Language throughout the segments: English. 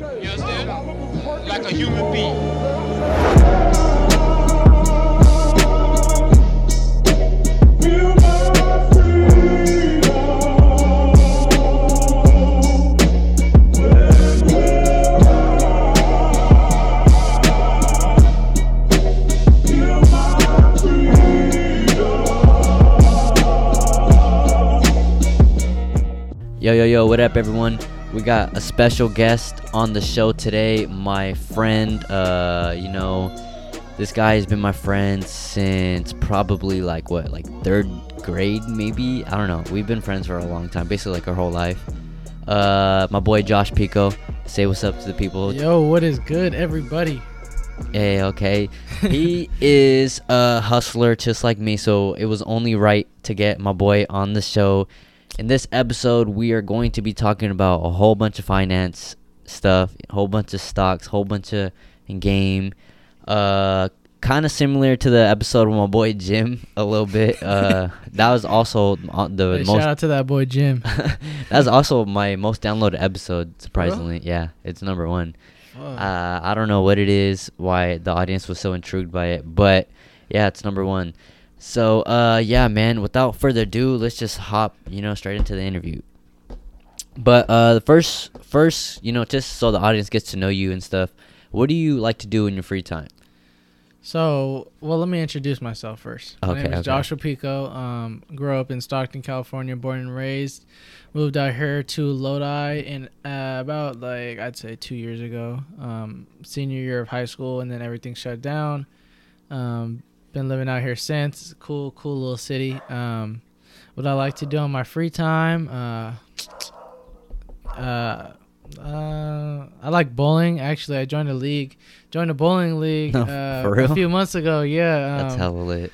You understand? Like a human being. Yo, yo, yo, what up, everyone? We got a special guest on the show today. My friend, uh, you know, this guy has been my friend since probably like what, like third grade, maybe? I don't know. We've been friends for a long time, basically like our whole life. Uh, my boy Josh Pico. Say what's up to the people. Yo, what is good, everybody? Hey, okay. he is a hustler just like me, so it was only right to get my boy on the show. In this episode, we are going to be talking about a whole bunch of finance stuff, a whole bunch of stocks, whole bunch of game. Uh, kind of similar to the episode with my boy Jim a little bit. Uh, that was also the Hey, most. shout out to that boy Jim. That's also my most downloaded episode. Surprisingly, yeah, it's number one. Uh, I don't know what it is, why the audience was so intrigued by it, but yeah, it's number one. So, uh, yeah, man. Without further ado, let's just hop, you know, straight into the interview. But uh, the first, first, you know, just so the audience gets to know you and stuff. What do you like to do in your free time? So, well, let me introduce myself first. My Okay, name is okay. Joshua Pico. Um, grew up in Stockton, California, born and raised. Moved out here to Lodi in uh, about like I'd say two years ago. Um, senior year of high school, and then everything shut down. Um, been living out here since. Cool, cool little city. Um, what I like to do on my free time. Uh, uh, uh, I like bowling. Actually, I joined a league. Joined a bowling league No, uh, a few months ago. Yeah, That's um, hella lit.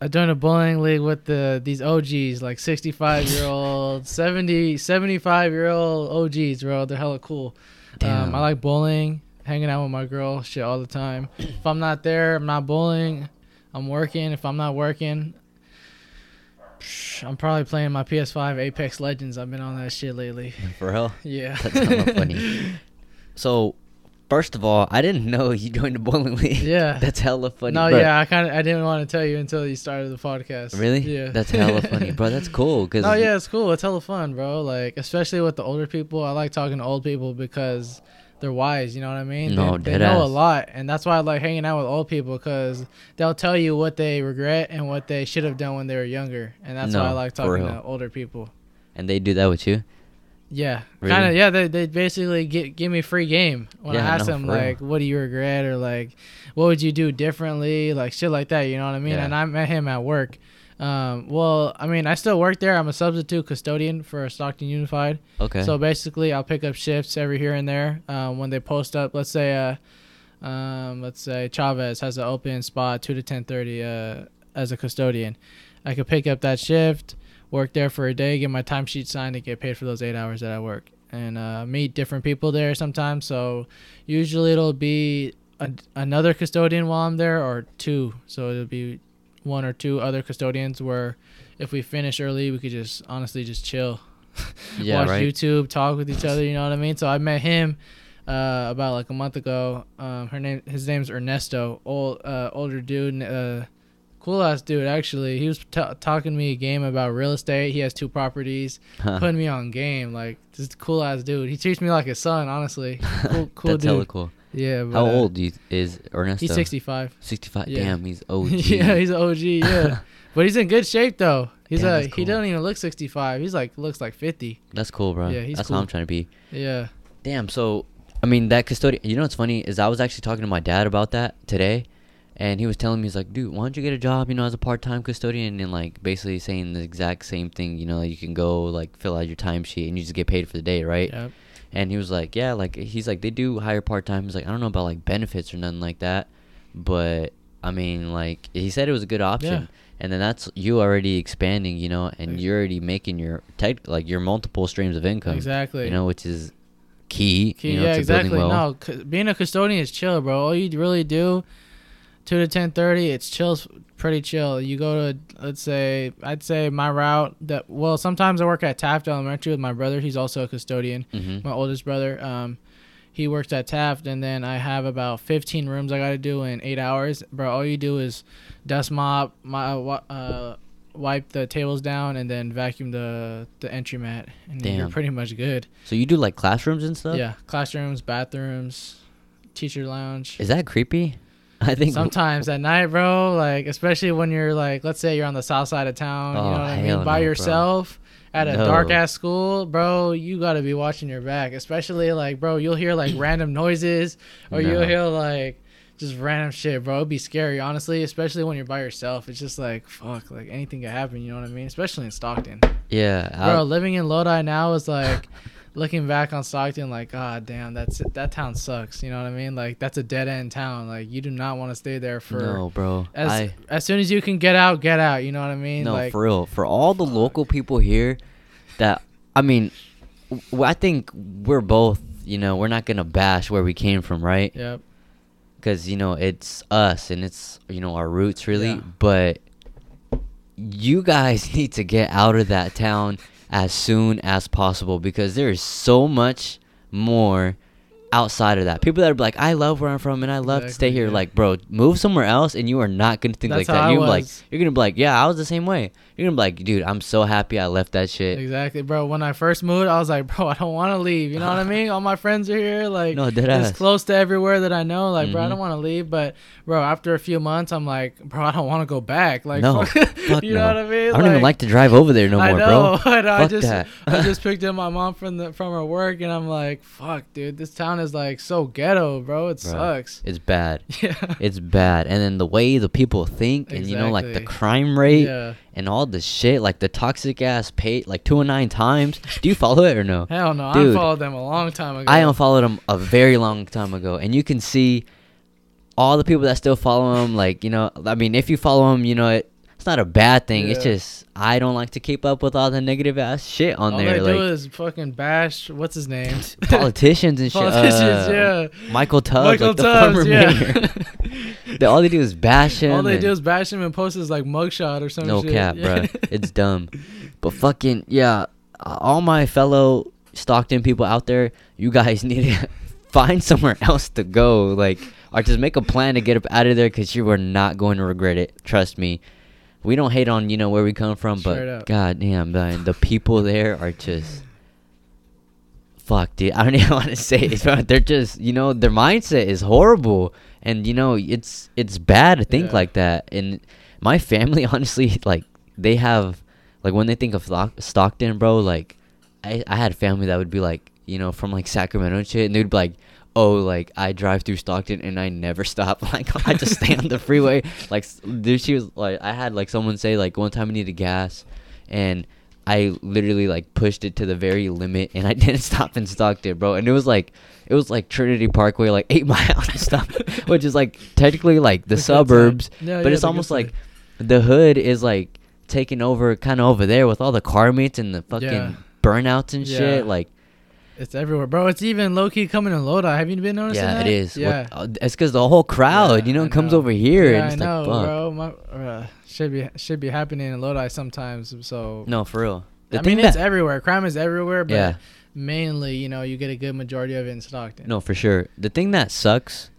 I joined a bowling league with the these OGs, like 65 year old, 70, 75 year old OGs, bro. They're hella cool. Um, Damn. I like bowling, hanging out with my girl, shit all the time. if I'm not there, I'm not bowling. I'm working. If I'm not working, I'm probably playing my PS5 Apex Legends. I've been on that shit lately. For real? Yeah. That's hella funny. So, first of all, I didn't know you joined the bowling league. Yeah. That's hella funny. no, bro. yeah, I kind of I didn't want to tell you until you started the podcast. Really? Yeah. That's hella funny, bro. That's cool. Cause No, yeah, it's cool. It's hella fun, bro. Like, especially with the older people. I like talking to old people because they're wise. You know what I mean? No, they, they know a lot, and that's why I like hanging out with old people because they'll tell you what they regret and what they should have done when they were younger, and that's why I like talking to older people. and they do that with you. Yeah, Really? kind of. Yeah, they they basically get give me free game when Yeah, I ask no, them for real. like, "What do you regret?" or like, "What would you do differently?" Like shit like that. You know what I mean? Yeah. And I met him at work. Um, well, I mean, I still work there. I'm a substitute custodian for Stockton Unified. Okay. So basically, I'll pick up shifts every here and there. Um, when they post up, let's say, uh, um, let's say Chavez has an open spot two to ten thirty uh, as a custodian, I could pick up that shift, work there for a day, get my timesheet signed, and get paid for those eight hours that I work, and uh, meet different people there sometimes. So usually it'll be a, another custodian while I'm there, or two. So it'll be one or two other custodians where. If we finish early, we could just honestly just chill yeah, watch right. YouTube, talk with each other. You know what I mean? So I met him uh, about like a month ago. Um, her name, his name's Ernesto, old uh, older dude, uh, cool ass dude. Actually, he was t- talking to me a game about real estate. He has two properties, Huh. putting me on game. Like this cool ass dude. He treats me like his son. Honestly, cool, cool That's dude. hella cool. Yeah. But, How uh, old you, is Ernesto? He's 65. 65. Yeah. Damn, he's OG. yeah, he's an OG. Yeah, but he's in good shape though. He's Damn, uh, that's he doesn't even look 65. He's like looks like 50. That's cool, bro. Yeah, he's That's cool. how I'm trying to be. Yeah. Damn. So, I mean, that custodian. You know what's funny is I was actually talking to my dad about that today, and he was telling me he's like, dude, why don't you get a job, you know, as a part-time custodian, and like basically saying the exact same thing. You know, you can go like fill out your timesheet and you just get paid for the day, right? Yep. And he was like, yeah, like he's like they do hire part time. He's like, I don't know about like benefits or nothing like that, but I mean, like he said it was a good option. Yeah. And then that's you already expanding, you know, and Ex- you're already making your tech like your multiple streams of income. Exactly. You know, which is key. Key- you know, yeah, exactly. well. No, being a custodian is chill, bro. All you really do, two to ten thirty, it's chill, pretty chill. You go to, let's say, I'd say my route that. Well, sometimes I work at Taft Elementary with my brother. He's also a custodian. Mm-hmm. My oldest brother. Um, he works at Taft, and then I have about 15 rooms I got to do in eight hours. Bro, all you do is dust mop, my uh, wipe the tables down, and then vacuum the the entry mat, and you're pretty much good. So you do like classrooms and stuff? Yeah, classrooms, bathrooms, teacher lounge. Is that creepy? I think Sometimes at night, bro, like especially when you're like, let's say you're on the south side of town, you Oh, know what I mean, by no, bro. yourself at a No. dark ass school, bro, you gotta be watching your back. Especially like, bro, you'll hear like random noises, or No. you'll hear like just random shit, bro. It'd be scary, honestly, especially when you're by yourself. It's just like, fuck, like anything could happen. You know what I mean? Especially in Stockton, Yeah. bro. Living in Lodi now is like. Looking back on Stockton, like, god damn, that's it. that town sucks. You know what I mean? Like, that's a dead end town. Like, you do not want to stay there for no, bro. as I as soon as you can get out, get out. You know what I mean? no like, for real. For all the local people here, that I mean, I think we're both. You know, we're not gonna bash where we came from, right? yep. because you know it's us and it's you know our roots really Yeah. but you guys need to get out of that town as soon as possible because there is so much more outside of that. People that are like i love where i'm from and i love to stay here yeah. like bro move somewhere else and you are not gonna think That's like that. you're like you're gonna be like yeah i was the same way you're gonna be like dude i'm so happy i left that shit Exactly, bro. When I first moved, I was like, bro, I don't want to leave. You know what I mean? All my friends are here. Like, No, dead it's close to everywhere that I know. Like, bro, I Mhm. don't want to leave. But, bro, after a few months, I'm like, bro, I don't want to go back. Like, No, fuck, fuck you no. know what I mean? i don't even like to drive over there no I more know, bro I know. I just, that. I just picked up my mom from the from her work, and I'm like, fuck, dude, this town is like so ghetto, bro. It Bro, sucks. it's bad Yeah. it's bad and then the way the people think and you know like the crime rate Yeah. And all the shit like the toxic ass pay like two and nine times do you follow it or no Hell no, I Dude. followed them a long time ago. i unfollowed them a very long time ago and you can see all the people that still follow him like you know i mean if you follow him you know it, it's not a bad thing it's just i don't like to keep up with all the negative ass shit on All there All they do is fucking bash. What's his name? politicians and shit Politicians, uh, yeah. michael tubbs Michael like the Tubbs, former yeah. mayor They- all they do is bash him All they and- do is bash him and post his like mugshot or some shit. No shit. cap, Yeah. bro. It's dumb. But fucking yeah, all my fellow Stockton people out there, you guys need to find somewhere else to go, like, or just make a plan to get up out of there because you are not going to regret it. Trust me. We don't hate on you know where we come from, Straight but up. god damn, man, the people there are just. Fuck, dude. I don't even want to say it, but they're just, you know, their mindset is horrible, and you know, it's it's bad to think Yeah. like that. And my family, honestly, like they have, like when they think of Stockton, bro, like I I had family that would be like, you know, from like Sacramento and shit, and they'd be like, oh, like I drive through Stockton and I never stop. Like I just stay on the freeway. Like dude, she was like, I had like someone say like one time I needed gas, and I literally like pushed it to the very limit, and I didn't stop in Stockton, bro. And it was like it was like Trinity Parkway, like eight miles and stuff, which is like technically like the The suburbs, Yeah, but yeah, it's almost like the hood is like taking over, kind of over there with all the car meets and the fucking Yeah. burnouts and Yeah. shit. Like It's everywhere, bro. It's even low key coming in Lodi. Have you been noticing yeah, that? it is. Yeah. uh, it's because the whole crowd, Yeah, you know, I comes know. over here, yeah, and it's I know, like, fuck. bro. My, uh, should be should be happening in Lodi sometimes. So No, for real. The I thing mean, it's everywhere. Crime is everywhere, but Yeah. mainly, you know, you get a good majority of it in Stockton. No, for sure. The thing that sucks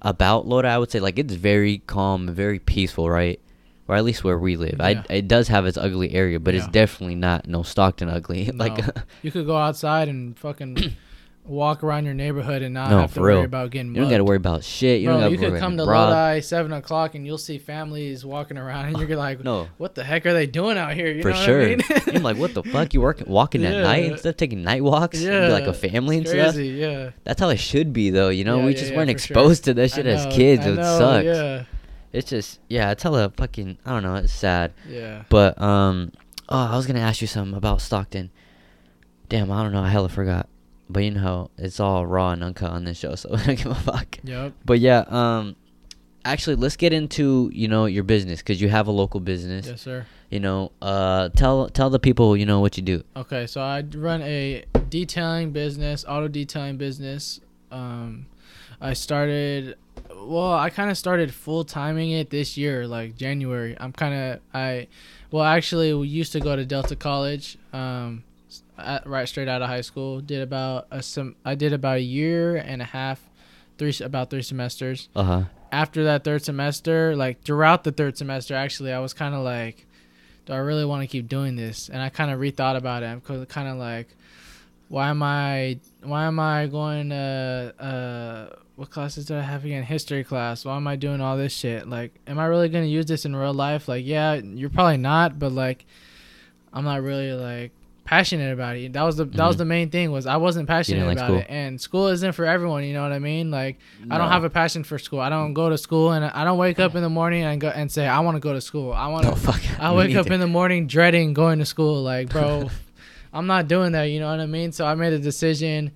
about Lodi, I would say, like it's very calm, very peaceful, right? Or at least where we live. Yeah. I it does have its ugly area, but it's definitely not no Stockton ugly. like No. you could go outside and fucking walk around your neighborhood and not No, have to worry real. about getting you don't got to worry about shit. You Bro, don't you got to could come to. Lodi seven o'clock and you'll see families walking around and you're like, No. what the heck are they doing out here? You for know what sure. I mean? I'm like, what the fuck? You work walking at night Yeah. instead of taking night walks? yeah, like a family and it's stuff. Yeah, That's how it should be, though. You know, Yeah, we yeah, just yeah, weren't for sure. exposed to that shit as kids. It sucks. Yeah, It's just, yeah, it's hella fucking. I don't know. It's sad. yeah. But um, oh, I was gonna ask you something about Stockton. Damn, I don't know. I hella forgot. But you know, it's all raw and uncut on this show, so I don't give a fuck. Yep. But yeah, um, actually, let's get into you know your business because you have a local business. Yes, sir. You know, uh, tell tell the people you know what you do. Okay, so I run a detailing business, auto detailing business. Um, I started, well, I kind of started full timing it this year, like January. I'm kind of I, well, actually, we used to go to Delta College. Um, at, right straight out of high school. Did about a sem- I did about a year and a half, three about three semesters. Uh huh. After that third semester, like throughout the third semester, actually, I was kind of like, do I really want to keep doing this? And I kind of rethought about it because kind of like, why am I why am I going to uh what classes did I have again? History class. Why am I doing all this shit? Like, am I really gonna use this in real life? Like, yeah, you're probably not, but like, I'm not really like passionate about it. That was the that was Mhm. the main thing was I wasn't passionate like about school. it, and school isn't for everyone. You know what I mean? Like, I don't have a passion for school. I don't go to school, and I don't wake up in the morning and go and say I want to go to school. I want to. Oh fuck. I wake up in the morning dreading going to school. Like, bro, I'm not doing that. You know what I mean? So I made a decision,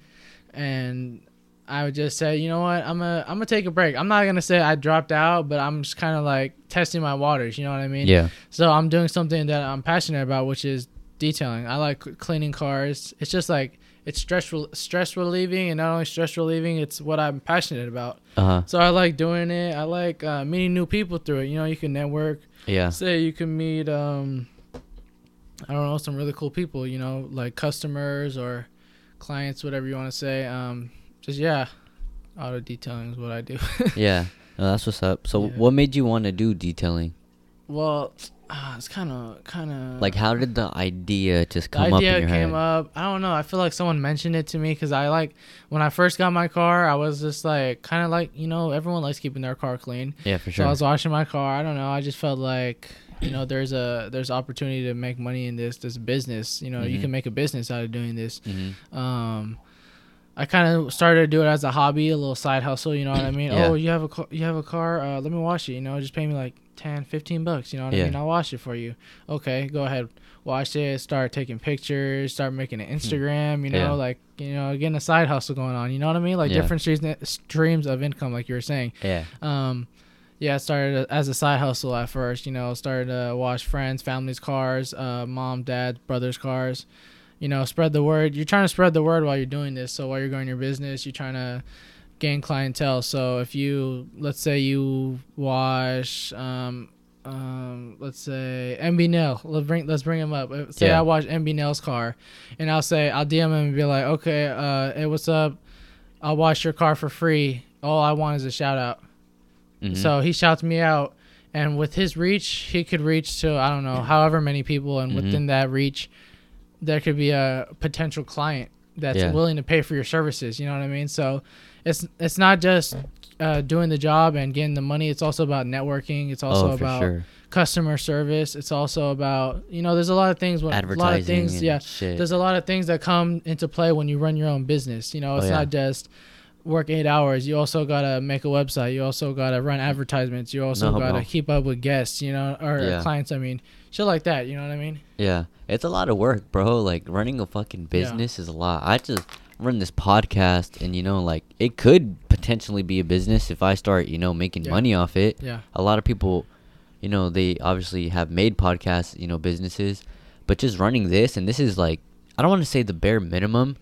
and I would just say, you know what? I'm gonna I'm gonna take a break. I'm not gonna say I dropped out, but I'm just kind of like testing my waters. You know what I mean? Yeah. So I'm doing something that I'm passionate about, which is detailing. I like cleaning cars. It's just like it's stress rel- stress relieving, and not only stress relieving, it's what I'm passionate about. Uh huh. So I like doing it. I like uh, meeting new people through it. You know, you can network. Yeah. Say you can meet, um, I don't know, some really cool people. You know, like customers or clients, whatever you want to say. Um, just yeah, auto detailing is what I do. Yeah. No, that's what's up. So, Yeah. what made you want to do detailing? well, uh, it's kind of kind of Like, how did the idea just come up idea in your came head? up. I don't know. I feel like someone mentioned it to me because I like when I first got my car. I was just like kind of like you know everyone likes keeping their car clean. Yeah, for So sure. I was washing my car. I don't know. I just felt like you know there's a there's opportunity to make money in this this business. You know you Mhm. can make a business out of doing this. hmm Um, I kind of started to do it as a hobby, a little side hustle. You know what I mean? Yeah. Oh, you have a car, you have a car. Uh, let me wash it. You know, just pay me like 10, 15 bucks. You know what Yeah. I mean? I'll wash it for you. Okay, go ahead, wash it. Start taking pictures. Start making an Instagram. You know. Yeah. like you know, getting a side hustle going on. You know what I mean? Like different streams, streams of income, like you were saying Yeah. um yeah it started as a side hustle at first you know started to wash friends families cars uh mom dad brothers cars. You know spread the word. You're trying to spread the word while you're doing this. So while you're growing your business you're trying to gain clientele. So if you let's say you wash um um let's say MB Nail let's bring let's bring him up. Say Yeah. I wash MB Nail's car and I'll say I'll DM him and be like okay uh hey what's up? I'll wash your car for free. All I want is a shout out Mhm. so he shouts me out, and with his reach, he could reach to I don't know however many people, and Mhm. within that reach, there could be a potential client that's Yeah. willing to pay for your services. You know what I mean? So it's it's not just uh, doing the job and getting the money. It's also about networking. It's also oh, about sure. customer service. It's also about you know there's a lot of things. When, a lot of things. Yeah, shit. there's a lot of things that come into play when you run your own business. You know, Oh, it's yeah. not just work eight hours. You also gotta make a website. You also gotta run advertisements. You also No, gotta bro. keep up with guests. You know, or Yeah. clients. I mean, shit like that. You know what I mean? Yeah, it's a lot of work, bro. Like running a fucking business is a lot. I just run this podcast, and you know, like it could potentially be a business if I start, you know, making Yeah. money off it. Yeah. A lot of people, you know, they obviously have made podcasts, you know, businesses, but just running this, and this is like, I don't want to say the bare minimum,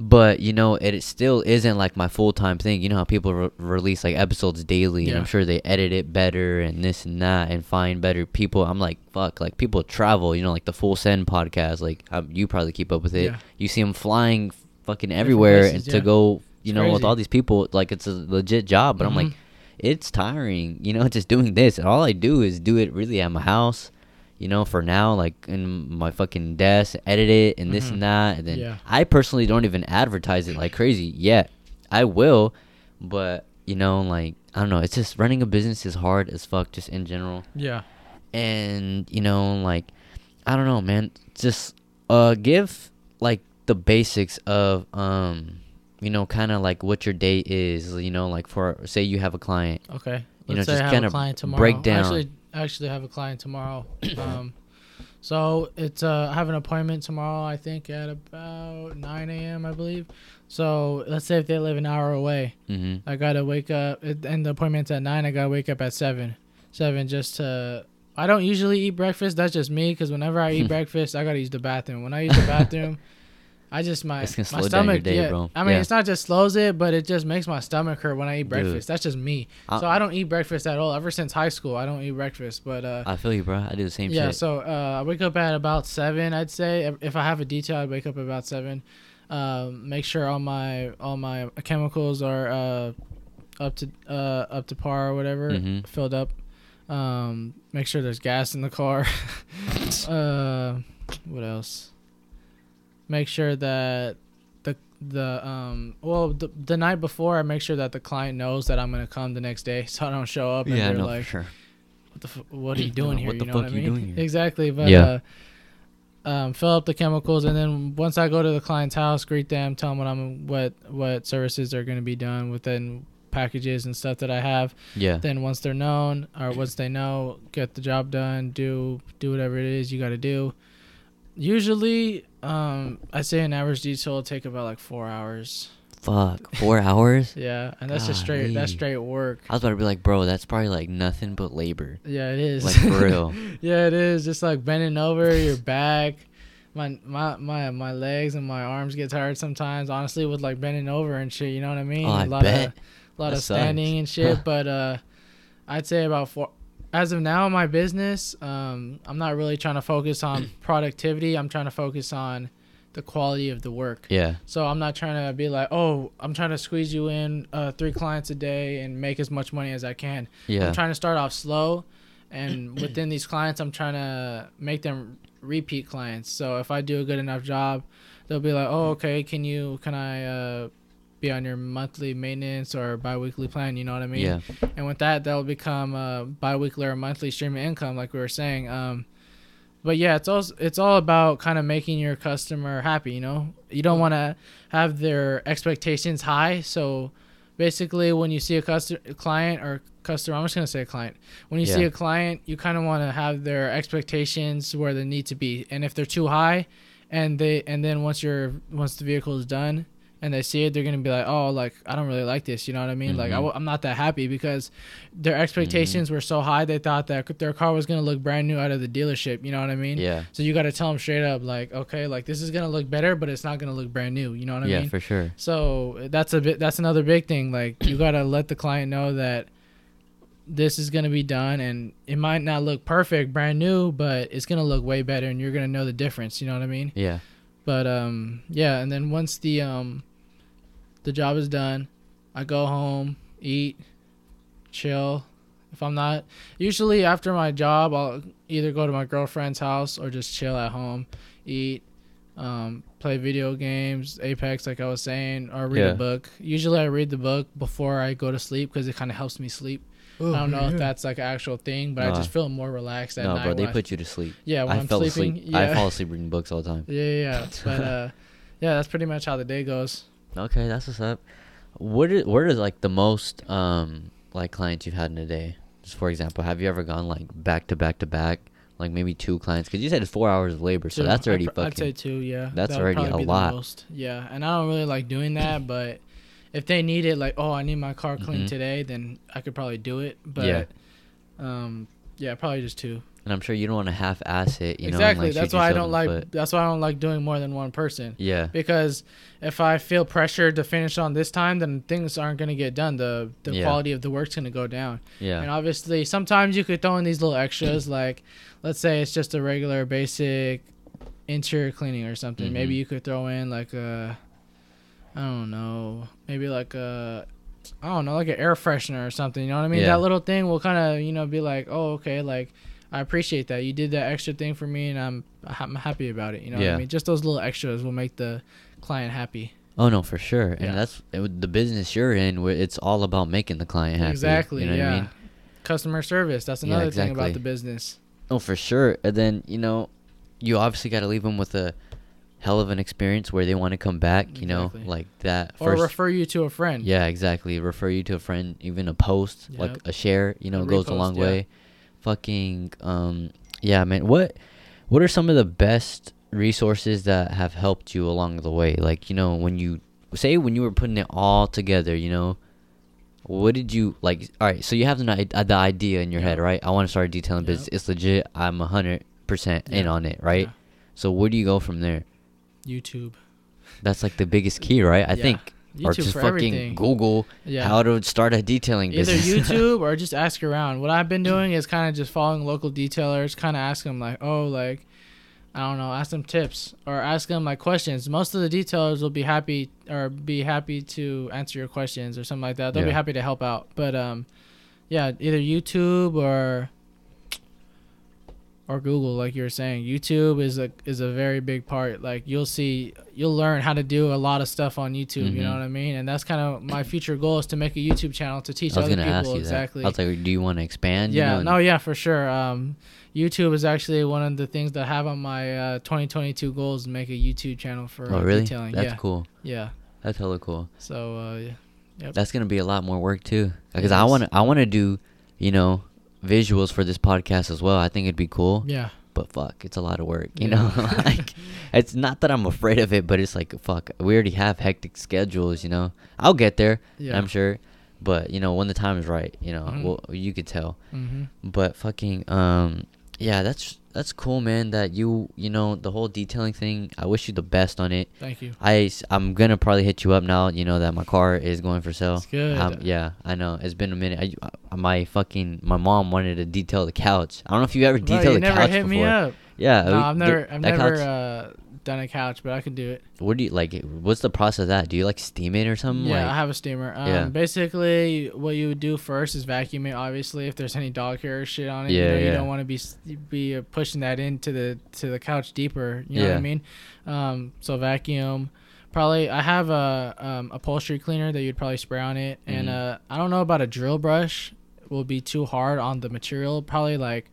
but you know, it, it still isn't like my full time thing. You know how people re- release like episodes daily, and I'm sure they edit it better and this and that, and find better people. I'm like, fuck, like people travel. You know, like the Full Send podcast. Like um, you probably keep up with it. Yeah. You see them flying fucking everywhere places, and to go. You It's know, with all these people, like it's a legit job. But I'm like, Mhm. it's tiring. You know, just doing this. And all I do is do it really at my house. You know, for now, like in my fucking desk, edit it and this Mhm. and that, and then Yeah. I personally don't even advertise it like crazy yet. I will, but you know, like I don't know. It's just running a business is hard as fuck, just in general. Yeah. And you know, like I don't know, man. Just uh, give like the basics of um, you know, kind of like what your day is. You know, like for say you have a client. Okay. You know, Let's say just client tomorrow. break down. Actually, actually have a client tomorrow. um, so it's uh, I have an appointment tomorrow. I think at about 9 a.m. I believe. So let's say if they live an hour away, Mm-hmm. I gotta wake up. And the appointment's at nine. I gotta wake up at seven. Seven just to. I don't usually eat breakfast. That's just me. Cause whenever I eat breakfast, I gotta use the bathroom. When I use the bathroom, I just my It's gonna my slow down your stomach. day, yeah, bro. I mean, Yeah. it's not just slows it, but it just makes my stomach hurt when I eat breakfast. That's just me. I- so I don't eat breakfast at all. Ever since high school, I don't eat breakfast. But uh, I feel you, bro. I do the same yeah, shit. so uh, I wake up at about seven. I'd say If- I have a detail, I wake up at about seven. Um, make sure all my all my chemicals are uh, up to uh, up to par or whatever, Mhm. filled up. Um, make sure there's gas in the car. uh, what else? Make sure that the the um well the, the night before I make sure that the client knows that I'm gonna come the next day, so I don't show up and yeah, they're no, like, sure. what the f- what are you doing here? what you the know fuck what I you mean? doing here? Exactly, but Yeah. uh, um, fill up the chemicals, and then once I go to the client's house, greet them, tell them what I'm what what services are going to be done within packages and stuff that I have. Yeah. Then once they're known or once they know, get the job done, do do whatever it is you got to do. Usually, um, I say an average detail will take about like four hours. Fuck. Four hours? Yeah, and that's just straight. That's straight work. I was about to be like, bro, that's probably like nothing but labor. Yeah, it is. Like for real. Yeah, it is. Just like bending over your back. My my my my legs and my arms get tired sometimes. Honestly, with like bending over and shit. You know what I mean? Oh, I a lot bet. of a lot That of standing sucks. and shit. but uh, I'd say about four. As of now, in my business, um, I'm not really trying to focus on productivity. I'm trying to focus on the quality of the work. Yeah. So I'm not trying to be like, oh, I'm trying to squeeze you in uh, three clients a day and make as much money as I can. Yeah. I'm trying to start off slow, and within these clients, I'm trying to make them repeat clients. So if I do a good enough job, they'll be like, "Oh, okay, can you can I uh, be on your monthly maintenance or biweekly plan?" You know what I mean? Yeah. And with that, that'll become a biweekly or monthly stream of income, like we were saying. Um, but yeah, it's all it's all about kind of making your customer happy. You know, you don't want to have their expectations high. So basically, when you see a customer, client or customer, I'm just gonna say a client. When you see a client, you kind of want to have their expectations where they need to be. And if they're too high, and they and then once your once the vehicle is done and they see it, they're gonna be like, oh, like I don't really like this. You know what I mean? Like I Mhm. w- I'm not that happy because their expectations were so high. They thought that their car was gonna look brand new out of the dealership. You know what I mean? Yeah. So you got to tell them straight up, like, okay, like this is gonna look better, but it's not gonna look brand new. You know what I yeah, mean? Yeah, for sure. So that's a bit. That's another big thing. Like you gotta let the client know that this is gonna be done, and it might not look perfect, brand new, but it's gonna look way better, and you're gonna know the difference. You know what I mean? Yeah. But um, yeah, and then once the um, the job is done, I go home, eat, chill. If I'm not, usually after my job, I'll either go to my girlfriend's house or just chill at home, eat, um, play video games, Apex, like I was saying, or read Yeah. a book. Usually, I read the book before I go to sleep because it kind of helps me sleep. I don't know if that's like an actual thing, but I just feel more relaxed at No, night. bro, they when I- put you to sleep. yeah, when I am fell sleeping. asleep. Yeah. I fall asleep reading books all the time. Yeah, yeah, yeah. But uh, yeah, that's pretty much how the day goes. Okay, that's what's up. What is what is like the most um like clients you've had in a day? Just for example, have you ever gone like back to back to back, like maybe two clients? Because you said it's four hours of labor, so that's already I'd, pr- I'd say two. Yeah, that's That already a lot. most. Yeah, and I don't really like doing that, but if they need it, like, oh, I need my car cleaned Mhm. today, then I could probably do it. But Yeah. um, yeah, probably just two. And I'm sure you don't want to half-ass it, you know. and, exactly. like, that's why I don't like. foot. That's why I don't like doing more than one person. Yeah. Because if I feel pressured to finish on this time, then things aren't gonna get done. The the Yeah. quality of the work's gonna go down. Yeah. And obviously, sometimes you could throw in these little extras, like let's say it's just a regular basic interior cleaning or something. Maybe Mhm. you could throw in like a, I don't know, maybe like a, I don't know, like an air freshener or something. You know what I mean? Yeah. That little thing will kind of, you know, be like, oh, okay, like I appreciate that you did that extra thing for me, and I'm I'm happy about it. You know what Yeah. I mean? Just those little extras will make the client happy. Oh no, for sure. And that's it, the business you're in. where It's all about making the client happy. exactly. You know yeah. I mean? Customer service. That's Yeah, another thing about the business. Oh, for sure. And then you know, you obviously got to leave them with a hell of an experience where they want to come back. You know, like that Or first. refer you to a friend. yeah, exactly. Refer you to a friend, even a post, like a share. You know, A goes a long yeah. way. Fucking um, yeah, man. What what are some of the best resources that have helped you along the way? Like you know, when you say when you were putting it all together, you know. What did you like? All right, so you have the the idea in your head, right? I want to start detailing Yep. business. It's legit. I'm a hundred percent in on it, right? Yeah. So where do you go from there? YouTube. That's like the biggest key, right? I Yeah. think. Or just fucking everything. Google Yeah. how to start a detailing Either business. Either YouTube or just ask around. What I've been doing is kind of just following local detailers, kind of ask them like, oh, like, I don't know, ask them tips or ask them like questions. Most of the detailers will be happy or be happy to answer your questions or something like that. They'll be happy to help out. But um, yeah, either YouTube or or Google, like you were saying. YouTube is a is a very big part. Like you'll see, you'll learn how to do a lot of stuff on YouTube. You know Mhm. what I mean? And that's kind of my future goal is to make a YouTube channel to teach I was other people ask you exactly. that. I was like, do you want to expand? you yeah, know, no, yeah, for sure. Um, YouTube is actually one of the things that I have on my uh, 2022 goals to make a YouTube channel for Oh really? detailing. That's yeah, cool. yeah. That's hella cool. So uh, yeah, Yep. That's gonna be a lot more work too. Because I want to, I want to do, you know, visuals for this podcast as well. I think it'd be cool. yeah, But fuck, it's a lot of work. You Yeah. know, like it's not that I'm afraid of it, but it's like fuck. We already have hectic schedules. You know, I'll get there. yeah. I'm sure. But you know, when the time is right, you know, Mhm. well, you could tell. hmm But fucking um yeah, that's that's cool, man. That you you know the whole detailing thing. I wish you the best on it. Thank you. I I'm gonna probably hit you up now. You know that my car is going for sale. That's good. Um, yeah, I know. It's been a minute. I, I- my fucking my mom wanted to detail the couch. I don't know if you ever detailed you the never couch hit before. me up. Yeah, no, we- I've never, I've never couch- uh, done a couch, but I can do it. what do you like? What's the process of that? Do you like steam it or something? Yeah, like, I have a steamer. Um, Yeah. Basically, what you would do first is vacuum it. Obviously, if there's any dog hair or shit on it, you, Yeah, you don't want to be be uh, pushing that into the to the couch deeper. You know what I mean? Um, so vacuum. Probably, I have a um, upholstery cleaner that you'd probably spray on it, and Mhm. uh, I don't know about a drill brush. Will be too hard on the material. Probably like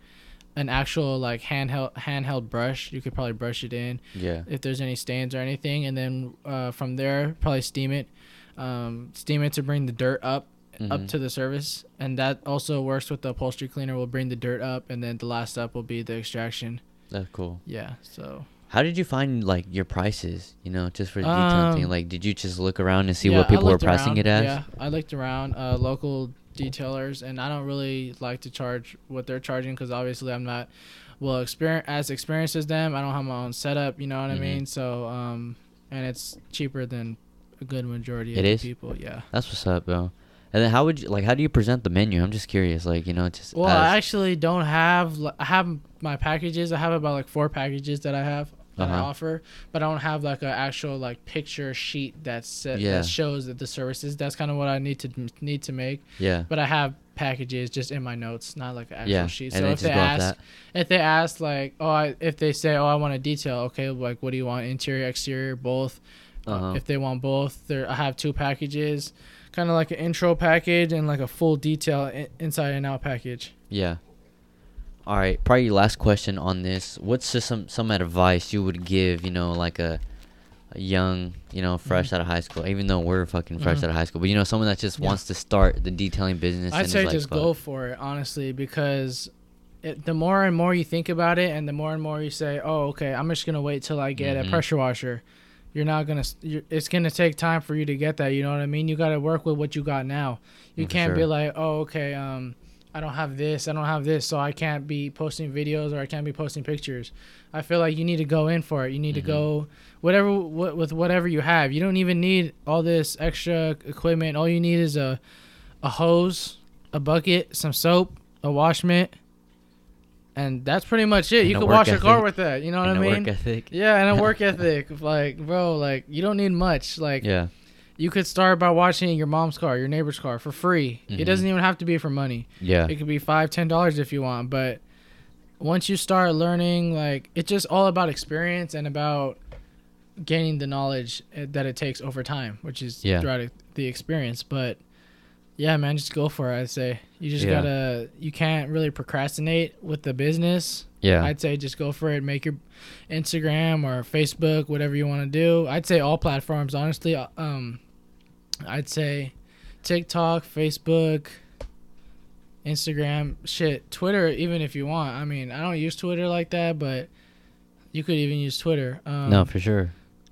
an actual like handheld handheld brush. You could probably brush it in yeah, if there's any stains or anything, and then uh, from there probably steam it, um, steam it to bring the dirt up up Mhm. to the surface, and that also works with the upholstery cleaner. Will bring the dirt up, and then the last step will be the extraction. that's cool. Yeah, so How did you find like your prices? You know, just for the detailing. Um, Like, did you just look around and see yeah, what people were pricing around. it as? Yeah, I looked around uh, local detailers, and I don't really like to charge what they're charging because obviously I'm not well experience as experienced as them. I don't have my own setup. You know what Mhm. I mean? So um, and it's cheaper than a good majority of It is? people. Yeah. That's what's up, bro. And then how would you like? How do you present the menu? I'm just curious. Like, you know, just Well, as- I actually don't have. I have my packages. I have about like four packages that I have that I Uh-huh. offer, but I don't have like an actual like picture sheet that set, Yeah. that shows that the services. That's kind of what I need to need to make. yeah, But I have packages just in my notes, not like an actual yeah, sheet. So then if they ask, that. if they ask like, oh, I, if they say, oh, I want a detail, okay, like what do you want, interior, exterior, both. Uh, Uh-huh. If they want both, there I have two packages, kind of like an intro package and like a full detail in, inside and out package. Yeah. All right, probably last question on this. What's just some some advice you would give? You know, like a, a young, you know, fresh Mhm. out of high school. Even though we're fucking fresh Mhm. out of high school, but you know, someone that just Yeah. wants to start the detailing business. I'd say like, just fuck. go for it, honestly, because it, the more and more you think about it, and the more and more you say, "Oh, okay, I'm just gonna wait till I get Mhm. a pressure washer," you're not gonna. You're, it's gonna take time for you to get that. You know what I mean? You got to work with what you got now. You Mm, for can't be like, "Oh, okay, um, I don't have this, I don't have this, so I can't be posting videos or I can't be posting pictures." I feel like you need to go in for it. You need Mhm. to go whatever what, with whatever you have. You don't even need all this extra equipment. All you need is a a hose, a bucket, some soap, a wash mitt, and that's pretty much it. And you can wash your car with that. You know what And I a mean? work ethic. Yeah, and a work ethic. Like, bro, like you don't need much. Like, Yeah. You could start by washing your mom's car, your neighbor's car for free. Mhm. It doesn't even have to be for money. Yeah. It could be five, ten dollars if you want. But once you start learning, like it's just all about experience and about gaining the knowledge uh, that it takes over time, which is Yeah. throughout the experience. But yeah, man, just go for it. I'd say you just Yeah. gotta. You can't really procrastinate with the business. Yeah. I'd say just go for it. Make your Instagram or Facebook, whatever you want to do. I'd say all platforms, honestly. Uh, Um, I'd say TikTok, Facebook, Instagram, shit, Twitter, even if you want. I mean, I don't use Twitter like that, but you could even use Twitter. Um, no, for sure.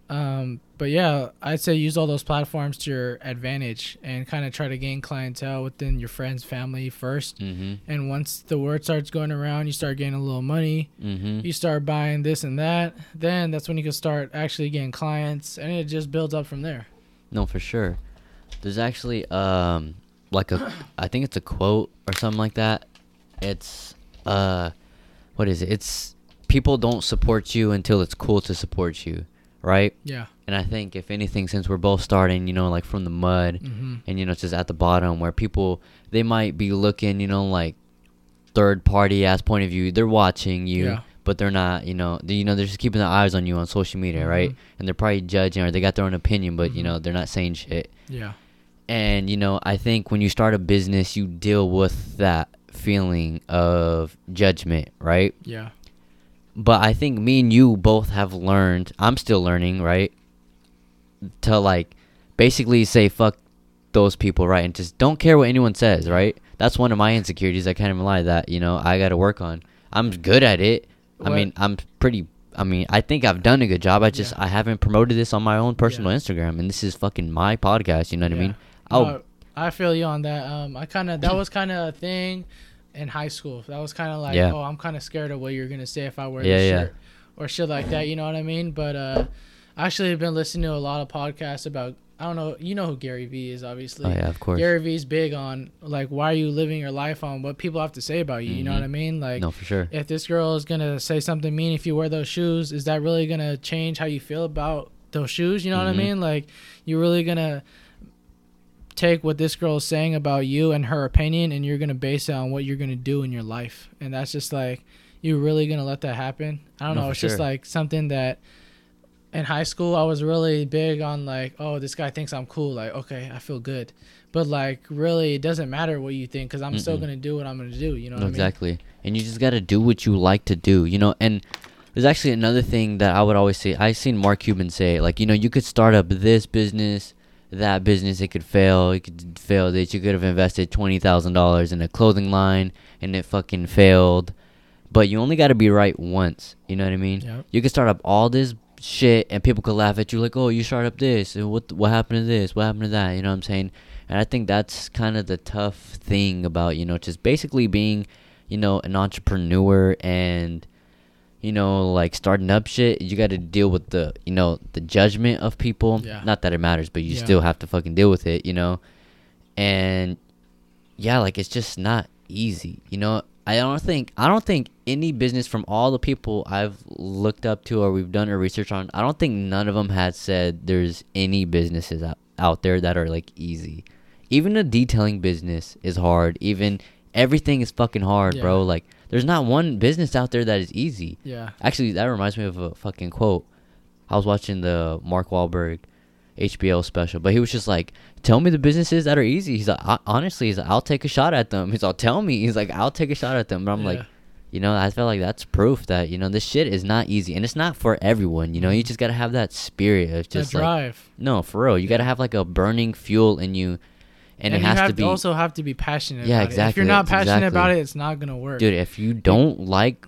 um, but yeah, I'd say use all those platforms to your advantage and kind of try to gain clientele within your friends, family first. Mm-hmm. And once the word starts going around, you start getting a little money. Mm-hmm. You start buying this and that. Then that's when you can start actually getting clients, and it just builds up from there. No, for sure. There's actually um like a I think it's a quote or something like that. It's uh what is it? It's people don't support you until it's cool to support you, right? Yeah. And I think if anything since we're both starting, you know, like from the mud Mm-hmm. and you know just at the bottom where people they might be looking, you know, like third party ass point of view. They're watching you, Yeah. but they're not, you know, they, you know, they're just keeping their eyes on you on social media, right? Mhm. And they're probably judging or they got their own opinion, but you Mhm. know, they're not saying shit. Yeah. And you know, I think when you start a business, you deal with that feeling of judgment, right? Yeah. But I think me and you both have learned. I'm still learning, right? To like basically say fuck those people, right? And just don't care what anyone says, right? That's one of my insecurities. I can't even lie that, you know, I got to work on. I'm good at it. I mean, I'm pretty I mean, I think I've done a good job. I just Yeah. I haven't promoted this on my own personal Yeah. Instagram and this is fucking my podcast, you know what I mean? Oh, No, I feel you on that. Um, I kind of that was kind of a thing in high school. That was kind of like, Yeah. oh, I'm kind of scared of what you're gonna say if I wear Yeah, this yeah. shirt or shit like that. You know what I mean? But uh, I actually have been listening to a lot of podcasts about. I don't know. You know who Gary Vee is, obviously. oh yeah, of course. Gary Vee's big on like why are you living your life on what people have to say about you. You know what I mean? Like no, for sure. if this girl is gonna say something mean if you wear those shoes, is that really gonna change how you feel about those shoes? You know Mhm. what I mean? Like you're really gonna take what this girl is saying about you and her opinion and you're gonna base it on what you're gonna do in your life. And that's just like you're really gonna let that happen? I don't No, know. It's just like something that in high school I was really big on like, oh, this guy thinks I'm cool. Like, okay, I feel good. But like, really, it doesn't matter what you think because I'm still Mm-mm. gonna do what I'm gonna do. You know what No, I mean? exactly. And you just got to do what you like to do, you know? And there's actually another thing that I would always say. I seen Mark Cuban say, like, you know, you could start up this business, that business, it could fail. It could fail that you could have invested $20,000 in a clothing line and it fucking failed. But you only got to be right once. You know what I mean? Yep. You could start up all this shit and people could laugh at you like, "Oh, you start up this. And what what happened to this? What happened to that?" You know what I'm saying? And I think that's kind of the tough thing about, you know, just basically being, you know, an entrepreneur and you know, like starting up shit, you got to deal with the, you know, the judgment of people. Yeah. Not that it matters, but you Yeah. still have to fucking deal with it, you know. And yeah, like it's just not easy. You know, I don't think I don't think any business from all the people I've looked up to or we've done our research on, I don't think none of them had said there's any businesses out, out there that are like easy. Even a detailing business is hard. Even everything is fucking hard, bro. Like there's not one business out there that is easy. Yeah. Actually, that reminds me of a fucking quote. I was watching the Mark Wahlberg HBO special, but he was just like, "Tell me the businesses that are easy." He's like, "Honestly, he's like, I'll take a shot at them." He's like, "Tell me." He's like, "I'll take a shot at them." But I'm like, you know, I felt like that's proof that you know this shit is not easy, and it's not for everyone. You know, you mm-hmm. just gotta have that spirit of That just like, no, for real. You gotta have like a burning fuel in you, and, it you has have to be. also have to be passionate. Yeah, about It. If exactly, you're not passionate exactly. about it, it's not gonna work. Dude, if you don't like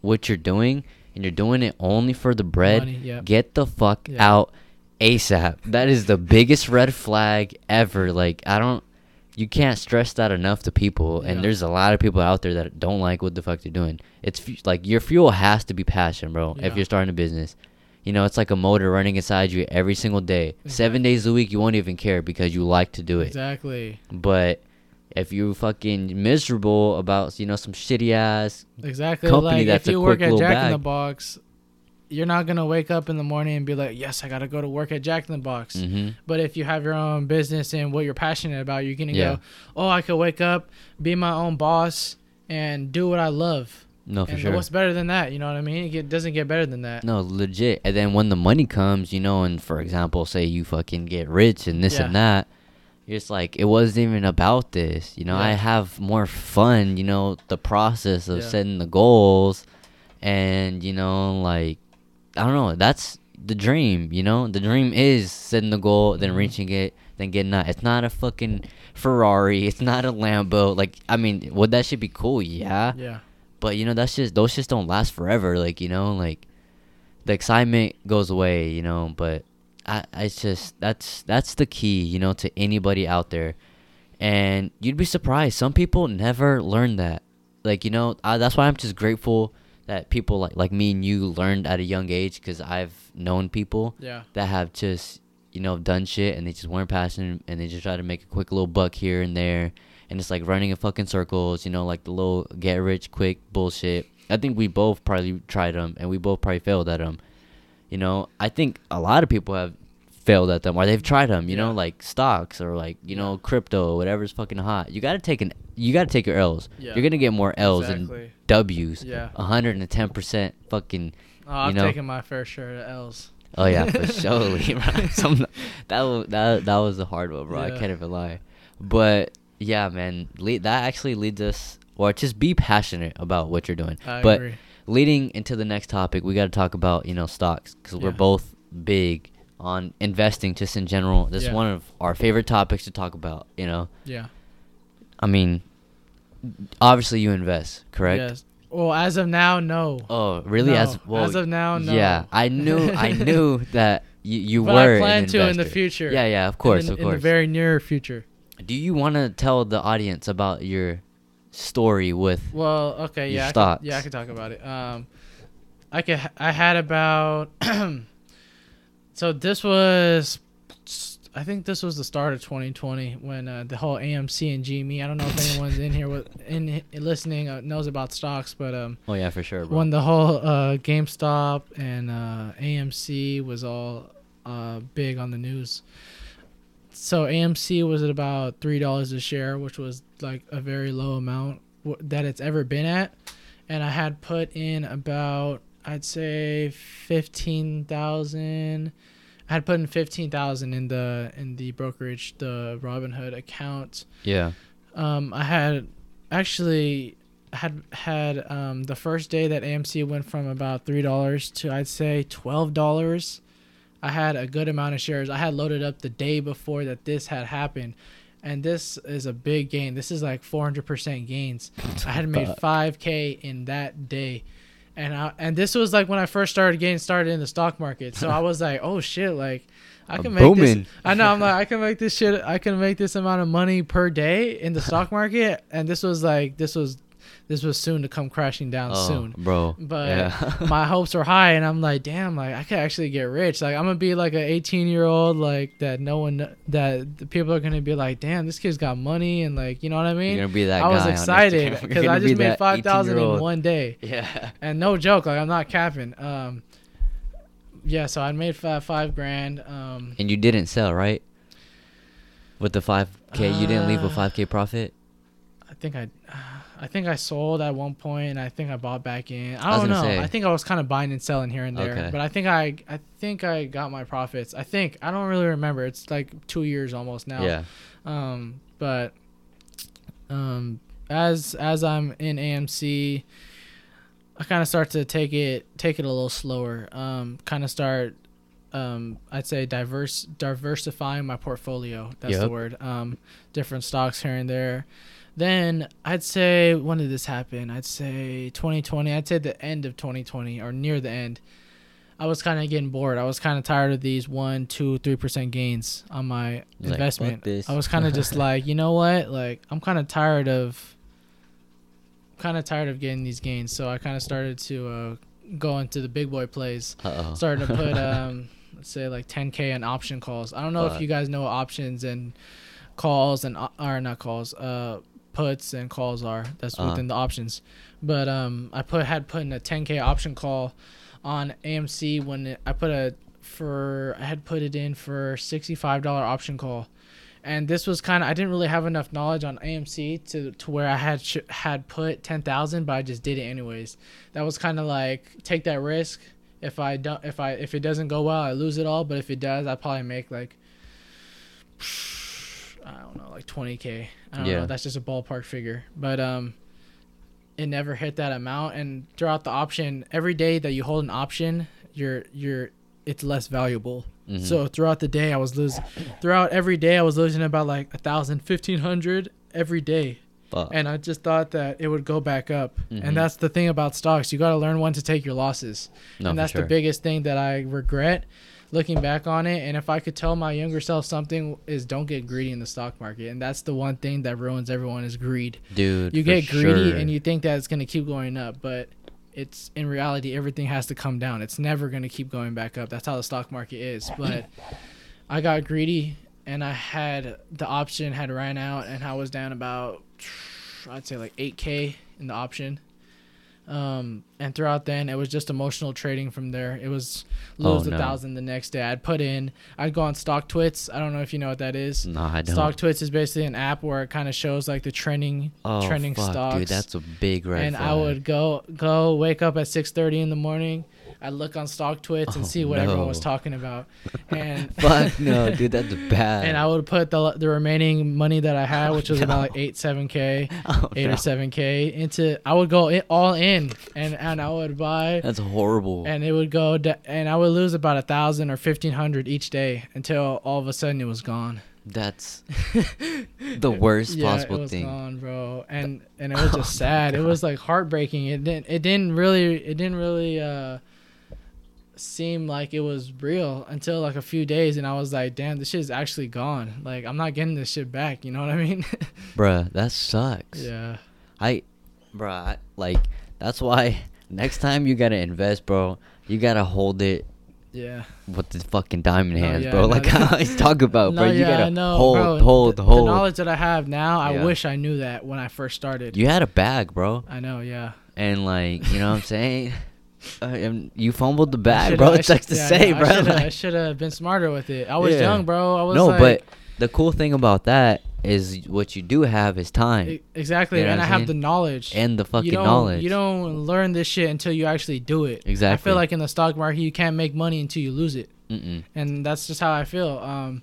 what you're doing and you're doing it only for the bread, Money, yep. get the fuck Yeah. out ASAP. That is the biggest red flag ever. Like, I don't, you can't stress that enough to people. Yeah. And there's a lot of people out there that don't like what the fuck they're doing. It's like your fuel has to be passion, bro, if you're starting a business. You know, it's like a motor running inside you every single day. Seven days a week, you won't even care because you like to do it. Exactly. But if you fucking miserable about you know some shitty ass Exactly. company like that's if a you work quick at Jack in the. Box, you're not gonna wake up in the morning and be like, "Yes, I gotta go to work at Jack in the Box." hmm But if you have your own business and what you're passionate about, you're gonna Yeah. go, "Oh, I could wake up, be my own boss, and do what I love." No for and sure what's better than that? You know what I mean? It doesn't get better than that. no legit and then when the money comes you know and for example say you fucking get rich and this and that, you're just like it wasn't even about this you know i have more fun you know the process of Yeah. setting the goals and you know like i don't know that's the dream you know the dream is setting the goal then Mhm. reaching it then getting that it's not a fucking ferrari it's not a lambo like i mean would that should be cool yeah Yeah. But you know that's just those just don't last forever like you know like the excitement goes away you know but I, I it's just that's that's the key, you know, to anybody out there. And you'd be surprised. Some people never learn that. Like you know, I, that's why I'm just grateful that people like like me and you learned at a young age because I've known people Yeah. that have just you know done shit and they just weren't passionate and they just try to make a quick little buck here and there and it's like running in fucking circles. You know, like the little get rich quick bullshit. I think we both probably tried them and we both probably failed at them. You know, I think a lot of people have failed at them or they've tried them. You know, like stocks or like you know Yeah. crypto, whatever's fucking hot. You gotta take an you gotta take your L's. Yeah. You're gonna get more L's Exactly. than W's. Yeah. hundred and ten percent fucking. Oh, I've know- taken my fair share of L's. Oh yeah, for sure. Some that was that that was a hard one, bro. I can't even lie. But yeah, man, that actually leads us, or just be passionate about what you're doing. I but agree. leading into the next topic, we got to talk about you know stocks because we're both big on investing, just in general. This is one of our favorite topics to talk about. You know, Yeah. I mean, obviously you invest, correct? Yes. Well, as of now, no. Oh, really? No. As well, As of now, no. Yeah, I knew, I knew that you you But were. I plan an to in the future. Yeah, yeah, of course, in, of in course. the very near future. Do you want to tell the audience about your story with? Well, okay, yeah, I could, yeah, I could talk about it. Um, I could, I had about, so this was, I think this was the start of 2020 when uh, the whole AMC and GME. I don't know if anyone's in here with in listening uh, knows about stocks, but um, Oh yeah, for sure, bro. when the whole uh, GameStop and uh, AMC was all uh, big on the news. So AMC was at about three dollars a share, which was like a very low amount w- that it's ever been at, and I had put in about I'd say fifteen thousand. I had put in fifteen thousand in the in the brokerage, the Robinhood account yeah. um, I had actually had had um, the first day that AMC went from about three dollars to I'd say twelve dollars. I had a good amount of shares. I had loaded up the day before that this had happened, and this is a big gain. This is like four hundred percent gains. I had made five k in that day, and I, and this was like when I first started getting started in the stock market. So I was like, oh shit, like. I can make this. I know. I'm like, I can make this shit. I can make this amount of money per day in the stock market, and this was like, this was, this was soon to come crashing down Oh, soon. bro. But yeah. my hopes were high, and I'm like, damn, like I could actually get rich. Like I'm gonna be like an 18 year old, like that. No one that the people are gonna be like, damn, this kid's got money, and like, you know what I mean? You're gonna be that I was excited because I be just made five thousand in one day, Yeah. and no joke, like I'm not capping. Um, yeah, so I made five, five grand. Um, And you didn't sell, right? With the five k, you didn't leave a Uh, five k profit. I think I, I think I sold at one point, and I think I bought back in. I don't know. say. I think I was kind of buying and selling here and there, Okay. but I think I, I think I got my profits. I think I don't really remember. It's like two years almost now. Yeah. Um, but, um, as as I'm in AMC, I kind of start to take it take it a little slower. Um, kind of start. Um, I'd say diverse diversifying my portfolio. That's the word. Um, different stocks here and there. Then I'd say when did this happen? I'd say 2020. I'd say the end of 2020 or near the end. I was kind of getting bored. I was kind of tired of these one, two, three percent gains on my like, investment. this." I was kind of just like, you know what? Like I'm kind of tired of, kind of tired of getting these gains. So I kind of started to uh, go into the big boy plays. Uh oh. Started to put um, let's say like 10k on option calls. I don't know if you guys know options and calls and are not calls. Uh, puts and calls are. That's Uh-huh. within the options. But um, I put had put in a 10k option call on AMC when it, I put a for I had put it in for $65 option call. And this was kind of I didn't really have enough knowledge on AMC to to where I had sh- had put 10,000 but I just did it anyways. That was kind of like take that risk. If I don't if I if it doesn't go well, I lose it all, but if it does, I probably make like I don't know, like 20k. I don't Yeah. know, that's just a ballpark figure. But um it never hit that amount and throughout the option every day that you hold an option you're you're it's less valuable Mhm. so throughout the day i was losing throughout every day i was losing about like a thousand fifteen hundred every day Fuck. and i just thought that it would go back up Mhm. and that's the thing about stocks you got to learn when to take your losses no, and that's sure. the biggest thing that i regret looking back on it, and if I could tell my younger self something, is don't get greedy in the stock market, and that's the one thing that ruins everyone is greed. dude. You get greedy sure. and you think that it's gonna keep going up, but it's in reality everything has to come down. It's never gonna keep going back up. That's how the stock market is. But I got greedy and I had the option had ran out and I was down about I'd say like 8k in the option. Um, and throughout then it was just emotional trading from there. It was Oh, lose a thousand the next day. I'd put in. I'd go on StockTwits. I don't know if you know what that is. No, I don't. StockTwits is basically an app where it kind of shows like the trending oh, trending fuck, stocks. dude. That's a big red and I would go go wake up at six thirty in the morning. I'd look on StockTwits and Oh, see what everyone was talking about, and Fuck no, dude. That's bad. and I would put the the remaining money that I had, which was No. about like eight seven k, Oh, eight no. or seven k, into I would go in, all in, and and I would buy, That's horrible. and it would go, da- and I would lose about a thousand or fifteen hundred each day until all of a sudden it was gone. That's the worst yeah, possible it was thing. gone, bro. And and it was just sad. It was like heartbreaking. It didn't it didn't really it didn't really uh seem like it was real until like a few days and I was like, damn, this shit is actually gone. Like I'm not getting this shit back, you know what I mean? Bruh, that sucks. yeah. I, bruh, I, like that's why next time you gotta invest, bro, you gotta hold it Yeah. with the fucking diamond No, hands, yeah, bro. no, Like. I always talk about, bro. you yeah, gotta know, hold, bro. hold, the, hold. The knowledge that I have now, I Yeah. wish I knew that when I first started. you had a bag, bro, I know, yeah. and like you know what I'm saying. Uh, and you fumbled the bag, bro. It's like should- to yeah, say, know, bro. I shoulda- Like- been smarter with it. I was Yeah. young, bro. I was no, like, but the cool thing about that is what you do have is time Exactly, You know and I have the knowledge. and the fucking you knowledge. You don't learn this shit until you actually do it. Exactly. I feel like in the stock market, you can't make money until you lose it, Mm-mm. and that's just how I feel. Um,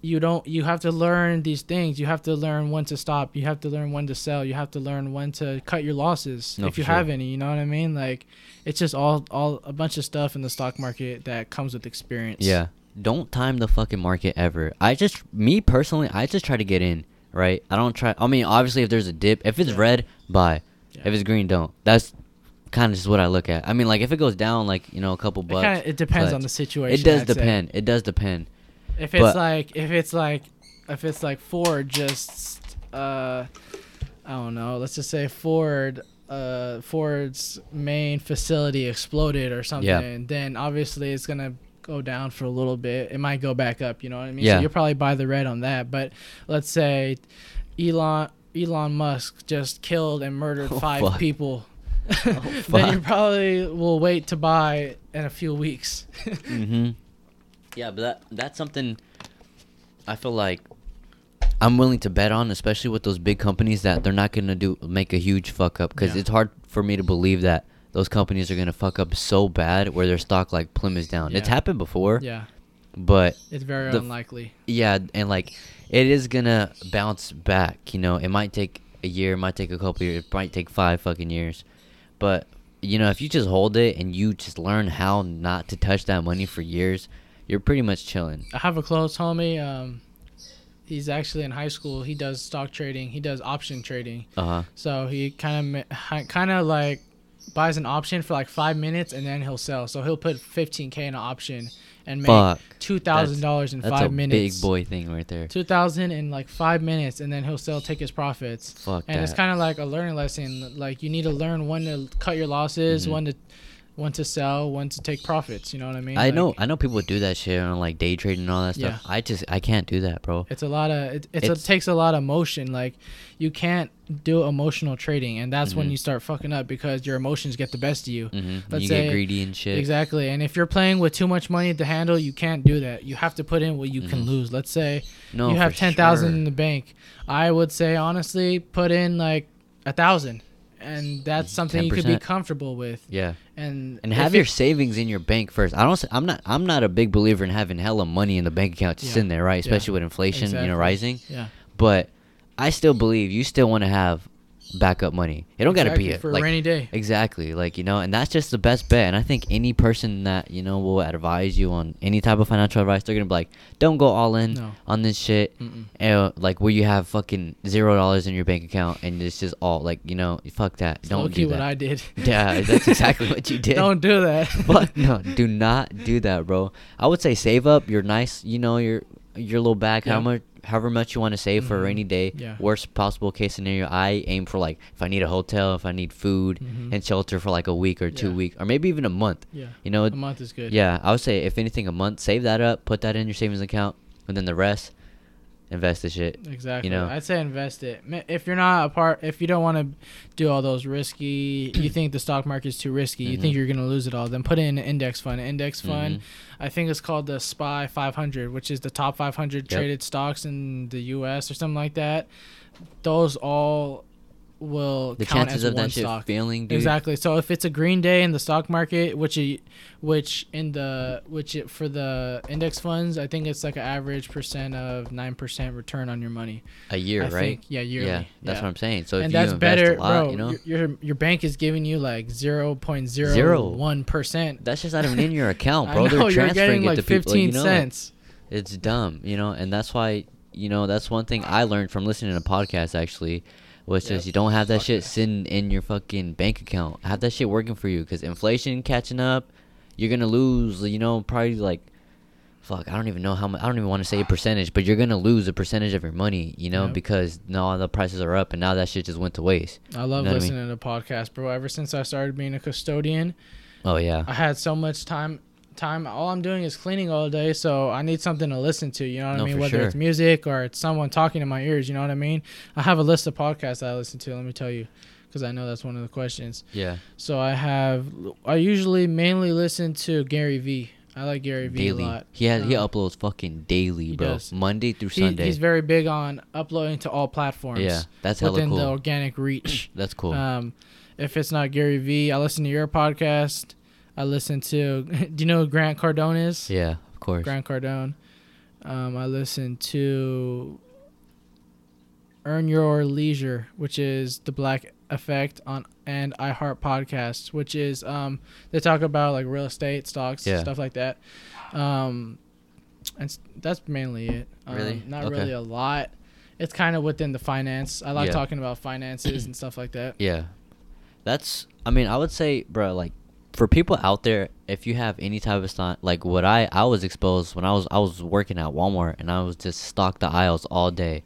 you don't. You have to learn these things. You have to learn when to stop. You have to learn when to sell. You have to learn when to cut your losses No, if you sure. have any. You know what I mean? Like, it's just all all a bunch of stuff in the stock market that comes with experience. Yeah. Don't time the fucking market ever. I just, me personally, I just try to get in, right? I don't try. I mean, obviously, if there's a dip, if it's Yeah. red, buy. Yeah. If it's green, don't. That's kind of just what I look at. I mean, like if it goes down, like you know, a couple It, bucks. kinda, it depends on the situation. it does I'd say. depend. It does depend. If it's But- like if it's like if it's like Ford just uh I don't know, let's just say Ford uh Ford's main facility exploded or something, Yeah. then obviously it's gonna go down for a little bit. It might go back up, you know what I mean? Yeah. So you'll probably buy the red on that. But let's say Elon Elon Musk just killed and murdered Oh, five fuck. people. Oh, then you probably will wait to buy in a few weeks. Mm-hmm. Yeah, but that that's something I feel like I'm willing to bet on, especially with those big companies that they're not gonna do make a huge fuck up because Yeah. it's hard for me to believe that those companies are gonna fuck up so bad where their stock like plummets down. It's happened before, yeah. but It's very The- unlikely. yeah, and like it is gonna bounce back. You know, it might take a year, it might take a couple years, it might take five fucking years, but you know, if you just hold it and you just learn how not to touch that money for years, you're pretty much chilling. I have a close homie. Um, he's actually in high school. He does stock trading. He does option trading. Uh huh. So he kind of kind of like buys an option for like five minutes and then he'll sell. So he'll put 15k in an option and make Fuck. two thousand dollars in That's five a minutes. big boy thing right there. Two thousand in like five minutes, and then he'll sell, take his profits. Fuck and it's kind of like a learning lesson. Like you need to learn when to cut your losses, Mhm. when to when to sell, when to take profits. You know what I mean? I know, I know people do that shit on like day trading and all that stuff. Yeah. I just, I can't do that, bro. It's a lot of it. It's, It's- it takes a lot of emotion. Like you can't do emotional trading, and that's when Mhm. you start fucking up because your emotions get the best of you. Mm-hmm. Let's You say- get greedy and shit. Exactly. And if you're playing with too much money to handle, you can't do that. You have to put in what you can Mhm. lose. Let's say No, you have ten thousand sure. in the bank. I would say honestly, put in like a thousand, and that's something you could be comfortable with. Yeah, And and have your savings in your bank first. I don't. I'm not. I'm not a big believer in having hella money in the bank account just Yeah. sitting there, right? Yeah. Especially with inflation, you know, rising. yeah. But I still believe you still want to have backup money. It don't gotta be it for like a rainy day. Exactly, like you know, and that's just the best bet. And I think any person that you know will advise you on any type of financial advice, they're gonna be like, "Don't go all in No. on this shit." Mm-mm. Uh, like where you have fucking zero dollars in your bank account and it's just all like you know, fuck that. It's Don't do what. I did. yeah, that's exactly what you did. Don't do that. But no, do not do that, bro. I would say save up your nice, you know, your your little bag, how Yeah. much, however much you want to save for a rainy day. Yeah. Worst possible case scenario, I aim for like if I need a hotel, if I need food Mhm. and shelter for like a week or two Yeah. weeks, or maybe even a month. Yeah. You know, A month is good. yeah, I would say if anything, a month. Save that up, put that in your savings account, and then the rest, invest the shit. Exactly. You know. I'd say invest it. If you're not a part, if you don't want to do all those risky, you think the stock market's too risky, you think Mhm. you're gonna lose it all, then put it in an index fund. An index fund, Mhm. I think it's called the SPY 500, which is the top 500 Yep. traded stocks in the U.S. or something like that. Those all will The count chances as of one that shit stock. failing, dude. Exactly. So if it's a green day in the stock market, which i- which in the which it, for the index funds, I think it's like an average percent of nine percent return on your money. A year, I right? think- yeah, yearly. Yeah, that's yeah. what I'm saying. So if and you that's better, a lot, bro. you know, your, your bank is giving you like zero point zero one percent. that's just not even in your account, bro. know They're transferring it like to people. fifteen you know, cents. it's dumb, you know, and that's why you know that's one thing I learned from listening to podcasts actually was Yep, you don't have that shit podcast. sitting in your fucking bank account. Have that shit working for you because inflation catching up, you're gonna lose. You know, probably like. Fuck, I don't even know how much. I don't even want to say a percentage, but you're gonna lose a percentage of your money, you know, Yep. because now all the prices are up, and now that shit just went to waste. I love know what I mean? listening to podcasts, bro. Ever since I started being a custodian, Oh yeah, I had so much time. Time. All I'm doing is cleaning all day, so I need something to listen to. You know what No, I mean? Whether sure. it's music or it's someone talking in my ears. You know what I mean? I have a list of podcasts I listen to. Let me tell you, because I know that's one of the questions. yeah. So I have. I usually mainly listen to Gary Vee. I like Gary Vee daily. a lot. He has he Um, uploads fucking daily, he bro. does. Monday through he- Sunday. he's very big on uploading to all platforms. yeah, that's hella within cool. the organic reach. that's cool. Um, if it's not Gary Vee, I listen to your podcast. I listen to. Do you know who Grant Cardone is? yeah, of course. Grant Cardone. Um, I listen to Earn Your Leisure, which is the Black Effect on and iHeart Podcasts, which is um they talk about like real estate, stocks, Yeah. stuff like that. Um, and that's mainly it. Um, Really? Not Okay. really a lot. It's kind of within the finance. I like Yeah. talking about finances and stuff like that. Yeah, that's. I mean, I would say, bro, like for people out there, if you have any type of stock, like what I I was exposed when I was I was working at Walmart and I was just stock the aisles all day,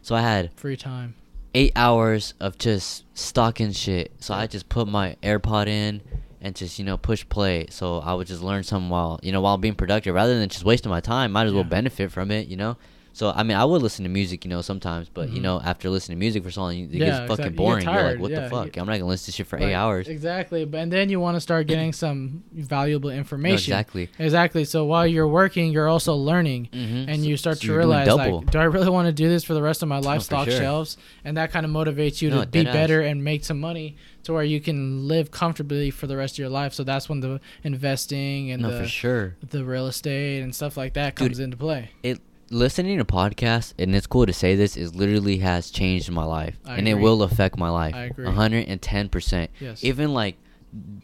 so I had Free time. eight hours of just stocking shit. So I just put my AirPod in and just you know push play. So I would just learn something while you know while being productive rather than just wasting my time. Might as well benefit from it, you know. So I mean, I would listen to music, you know, sometimes, but you Mhm. know, after listening to music for so long, it Yeah, gets fucking you boring. You're like, what yeah, the you- fuck? I'm not gonna listen to shit for eight hours. Exactly. But and then you want to start getting some valuable No, information. exactly. Exactly. So while you're working, you're also learning. Mm-hmm. And you start to realize, like, do I really want to do this for the rest of my life? for stock sure. shelves, and that kind of motivates you No, to be better and make some money to where you can live comfortably for the rest of your life. So that's when the investing and no, the sure. the real estate and stuff like that Dude, comes into play. It listening to podcasts, and it's cool to say this, is literally has changed my life, I and it will affect my life. I agree. hundred and ten percent. Yes. Even like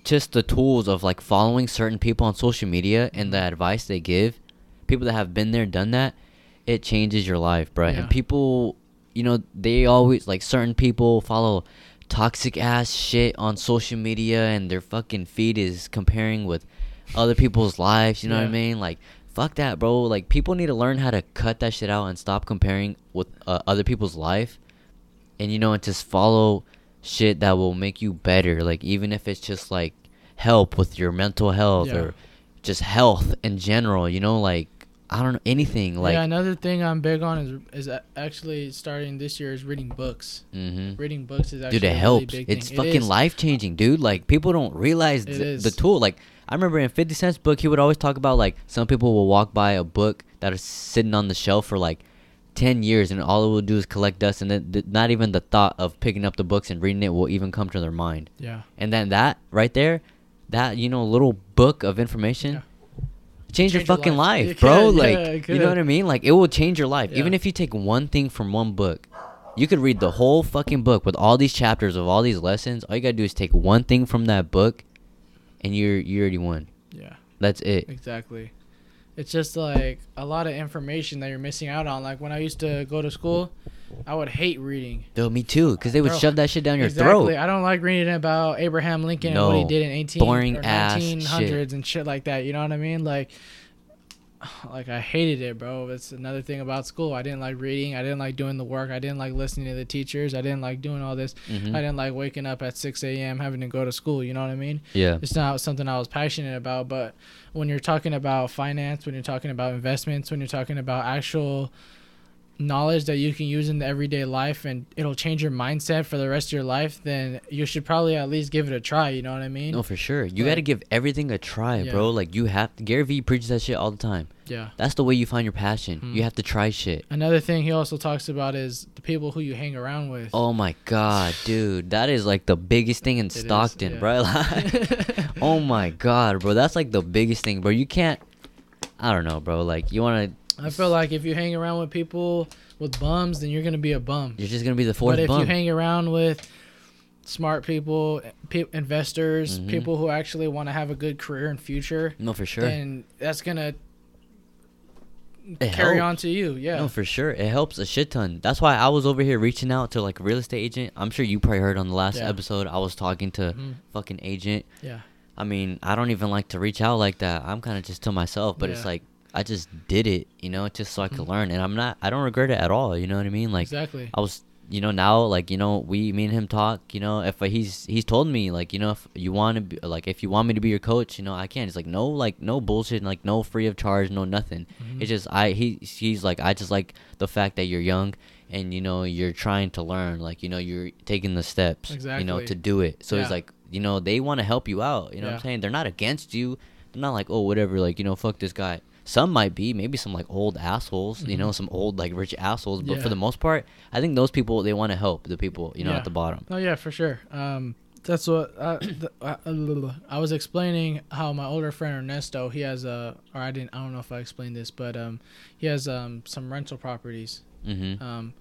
just the tools of like following certain people on social media and the Mm-hmm. advice they give, people that have been there, done that, it changes your life, bro. Yeah. And people, you know, they always like certain people follow toxic ass shit on social media, and their fucking feed is comparing with other people's lives. You know what I mean? Like. Fuck that, bro. Like people need to learn how to cut that shit out and stop comparing with uh, other people's life and you know and just follow shit that will make you better like even if it's just like help with your mental health Yeah. or just health in general you know like i don't know anything like yeah, another thing I'm big on is is actually starting this year is reading books. Mm-hmm. Reading books is actually dude it really helps big it's thing. Fucking is. life changing dude like people don't realize It is. the tool like i remember in 50 cent's book he would always talk about like some people will walk by a book that is sitting on the shelf for like 10 years and all it will do is collect dust and then th- not even the thought of picking up the books and reading it will even come to their mind Yeah. and then that right there that you know little book of information Yeah. change, your Change your fucking life. bro could, like yeah, you know what i mean like it will change your life even if you take one thing from one book You could read the whole fucking book with all these chapters of all these lessons. All you gotta do is take one thing from that book, and you're you already won. Yeah. That's it. Exactly. It's just like a lot of information that you're missing out on. Like when I used to go to school, I would hate reading. Though me too, because they would Bro, shove that shit down your exactly. throat. I don't like reading about Abraham Lincoln and what he did in 18 Boring or ass 1900s and shit like that. You know what I mean? Like, like I hated it, bro. It's another thing about school. I didn't like reading. I didn't like doing the work. I didn't like listening to the teachers. I didn't like doing all this. Mhm. I didn't like waking up at 6 a.m. having to go to school. You know what I mean? Yeah. it's not something I was passionate about. But when you're talking about finance, when you're talking about investments, when you're talking about actual knowledge that you can use in the everyday life and it'll change your mindset for the rest of your life, then you should probably at least give it a try. You know what I mean? No, for sure. You got to give everything a try, Yeah. bro. Like you have to. Gary Vee preaches that shit all the time. Yeah. That's the way you find your passion. Mm. You have to try shit. Another thing he also talks about is the people who you hang around with. Oh my god, dude, that is like the biggest thing in is, Stockton, yeah. bro. Like, oh my god, bro, that's like the biggest thing, bro. You can't. I don't know, bro. Like you want to. I feel like if you hang around with people with bums, then you're gonna be a bum. You're just gonna be the fourth but if bum. you hang around with smart people, pe- investors, Mhm. people who actually want to have a good career and future, no, for sure. then that's gonna It carry helps. on to you. Yeah. No, for sure. It helps a shit ton. That's why I was over here reaching out to like a real estate agent. I'm sure you probably heard on the last Yeah. episode. I was talking to Mhm. fucking agent. Yeah. I mean, I don't even like to reach out like that. I'm kind of just to myself, but it's like I just did it, you know, just so I could Mhm. learn, and I'm not. I don't regret it at all. You know what I mean? Like exactly. I was, you know, now like you know, we, me and him talk. You know, if he's he's told me like you know if you want to be like if you want me to be your coach, you know, I can. He's like no like no bullshit, like no free of charge, no nothing. Mhm. It's just I he he's like I just like the fact that you're young and you know you're trying to learn, like you know you're taking the steps, you know, to do it. So Yeah. it's like you know they want to help you out. You know what I'm saying? They're not against you. They're not like oh whatever, like you know fuck this guy. Some might be, maybe some like old assholes, you Mhm. know, some old like rich assholes. But Yeah. for the most part, I think those people they want to help the people, you know, Yeah. at the bottom. Oh yeah, for sure. Um, that's what uh, the, uh, I was explaining. How my older friend Ernesto, he has a, or I didn't, I don't know if I explained this, but um, he has um some rental properties. Mm-hmm. Um,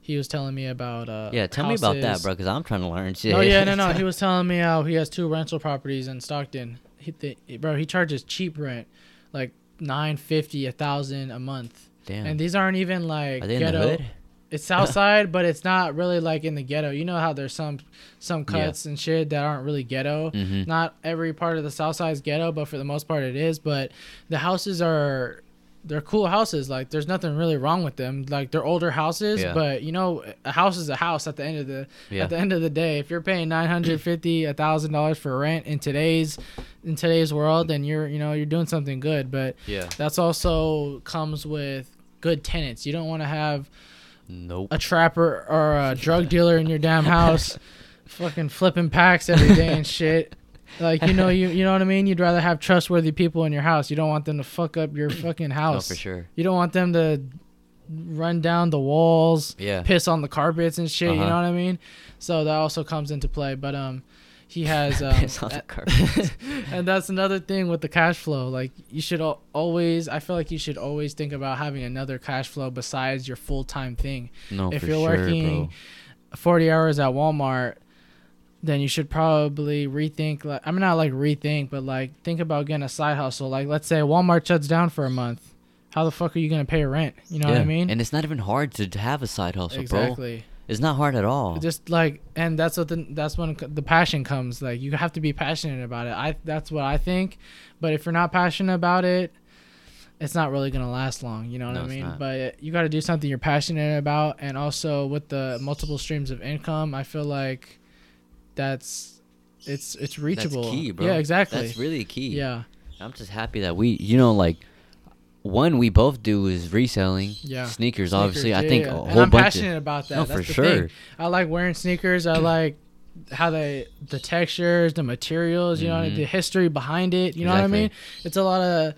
he was telling me about uh. yeah, tell me about that, bro, because I'm trying to learn shit. Oh yeah, no, no. He was telling me how he has two rental properties in Stockton. He, th- bro, he charges cheap rent, like nine fifty, a thousand a month, Damn. and these aren't even like Are they in ghetto. the hood? It's south side, but it's not really like in the ghetto. You know how there's some some Yeah. cuts and shit that aren't really ghetto. Mm-hmm. Not every part of the south side is ghetto, but for the most part it is. But the houses are they're cool houses. Like there's nothing really wrong with them. Like they're older houses, Yeah. but you know a house is a house at the end of the Yeah. at the end of the day. If you're paying nine hundred fifty, a thousand dollars for rent in today's in today's world, then you're you know you're doing something good. But Yeah. that's also comes with good tenants. You don't want to have Nope. a trapper or a drug dealer in your damn house, fucking flipping packs every day and shit. Like you know you you know what I mean. You'd rather have trustworthy people in your house. You don't want them to fuck up your fucking No, house. for sure. You don't want them to run down the walls, Yeah. piss on the carpets and shit. You Uh-huh. know what I mean? So that also comes into play. But um, he has um, Piss on the carpets. and that's another thing with the cash flow. Like you should al- always, I feel like you should always think about having another cash flow besides your full time thing No, if you're sure, working bro. 40 hours at Walmart, then you should probably rethink. Like, I'm not like rethink, but like think about getting a side hustle. Like, let's say Walmart shuts down for a month. How the fuck are you gonna pay rent? You know what I mean? And it's not even hard to have a side hustle, bro. exactly. It's not hard at all. Just like, and that's what the that's when the passion comes. Like, you have to be passionate about it. I that's what I think. But if you're not passionate about it, it's not really gonna last long. You know what No, I mean? But you got to do something you're passionate about, and also with the multiple streams of income, I feel like that's it's it's reachable. That's key, bro. Yeah, exactly. That's really key. yeah, I'm just happy that we, you know, like one we both do is reselling. Yeah. Sneakers, obviously. I think yeah, a whole and I'm bunch passionate of. about that. No, That's for the sure. thing. I like wearing sneakers. I like how they the textures, the materials. You know, Mhm. the history behind it. You know what I mean? It's a lot of.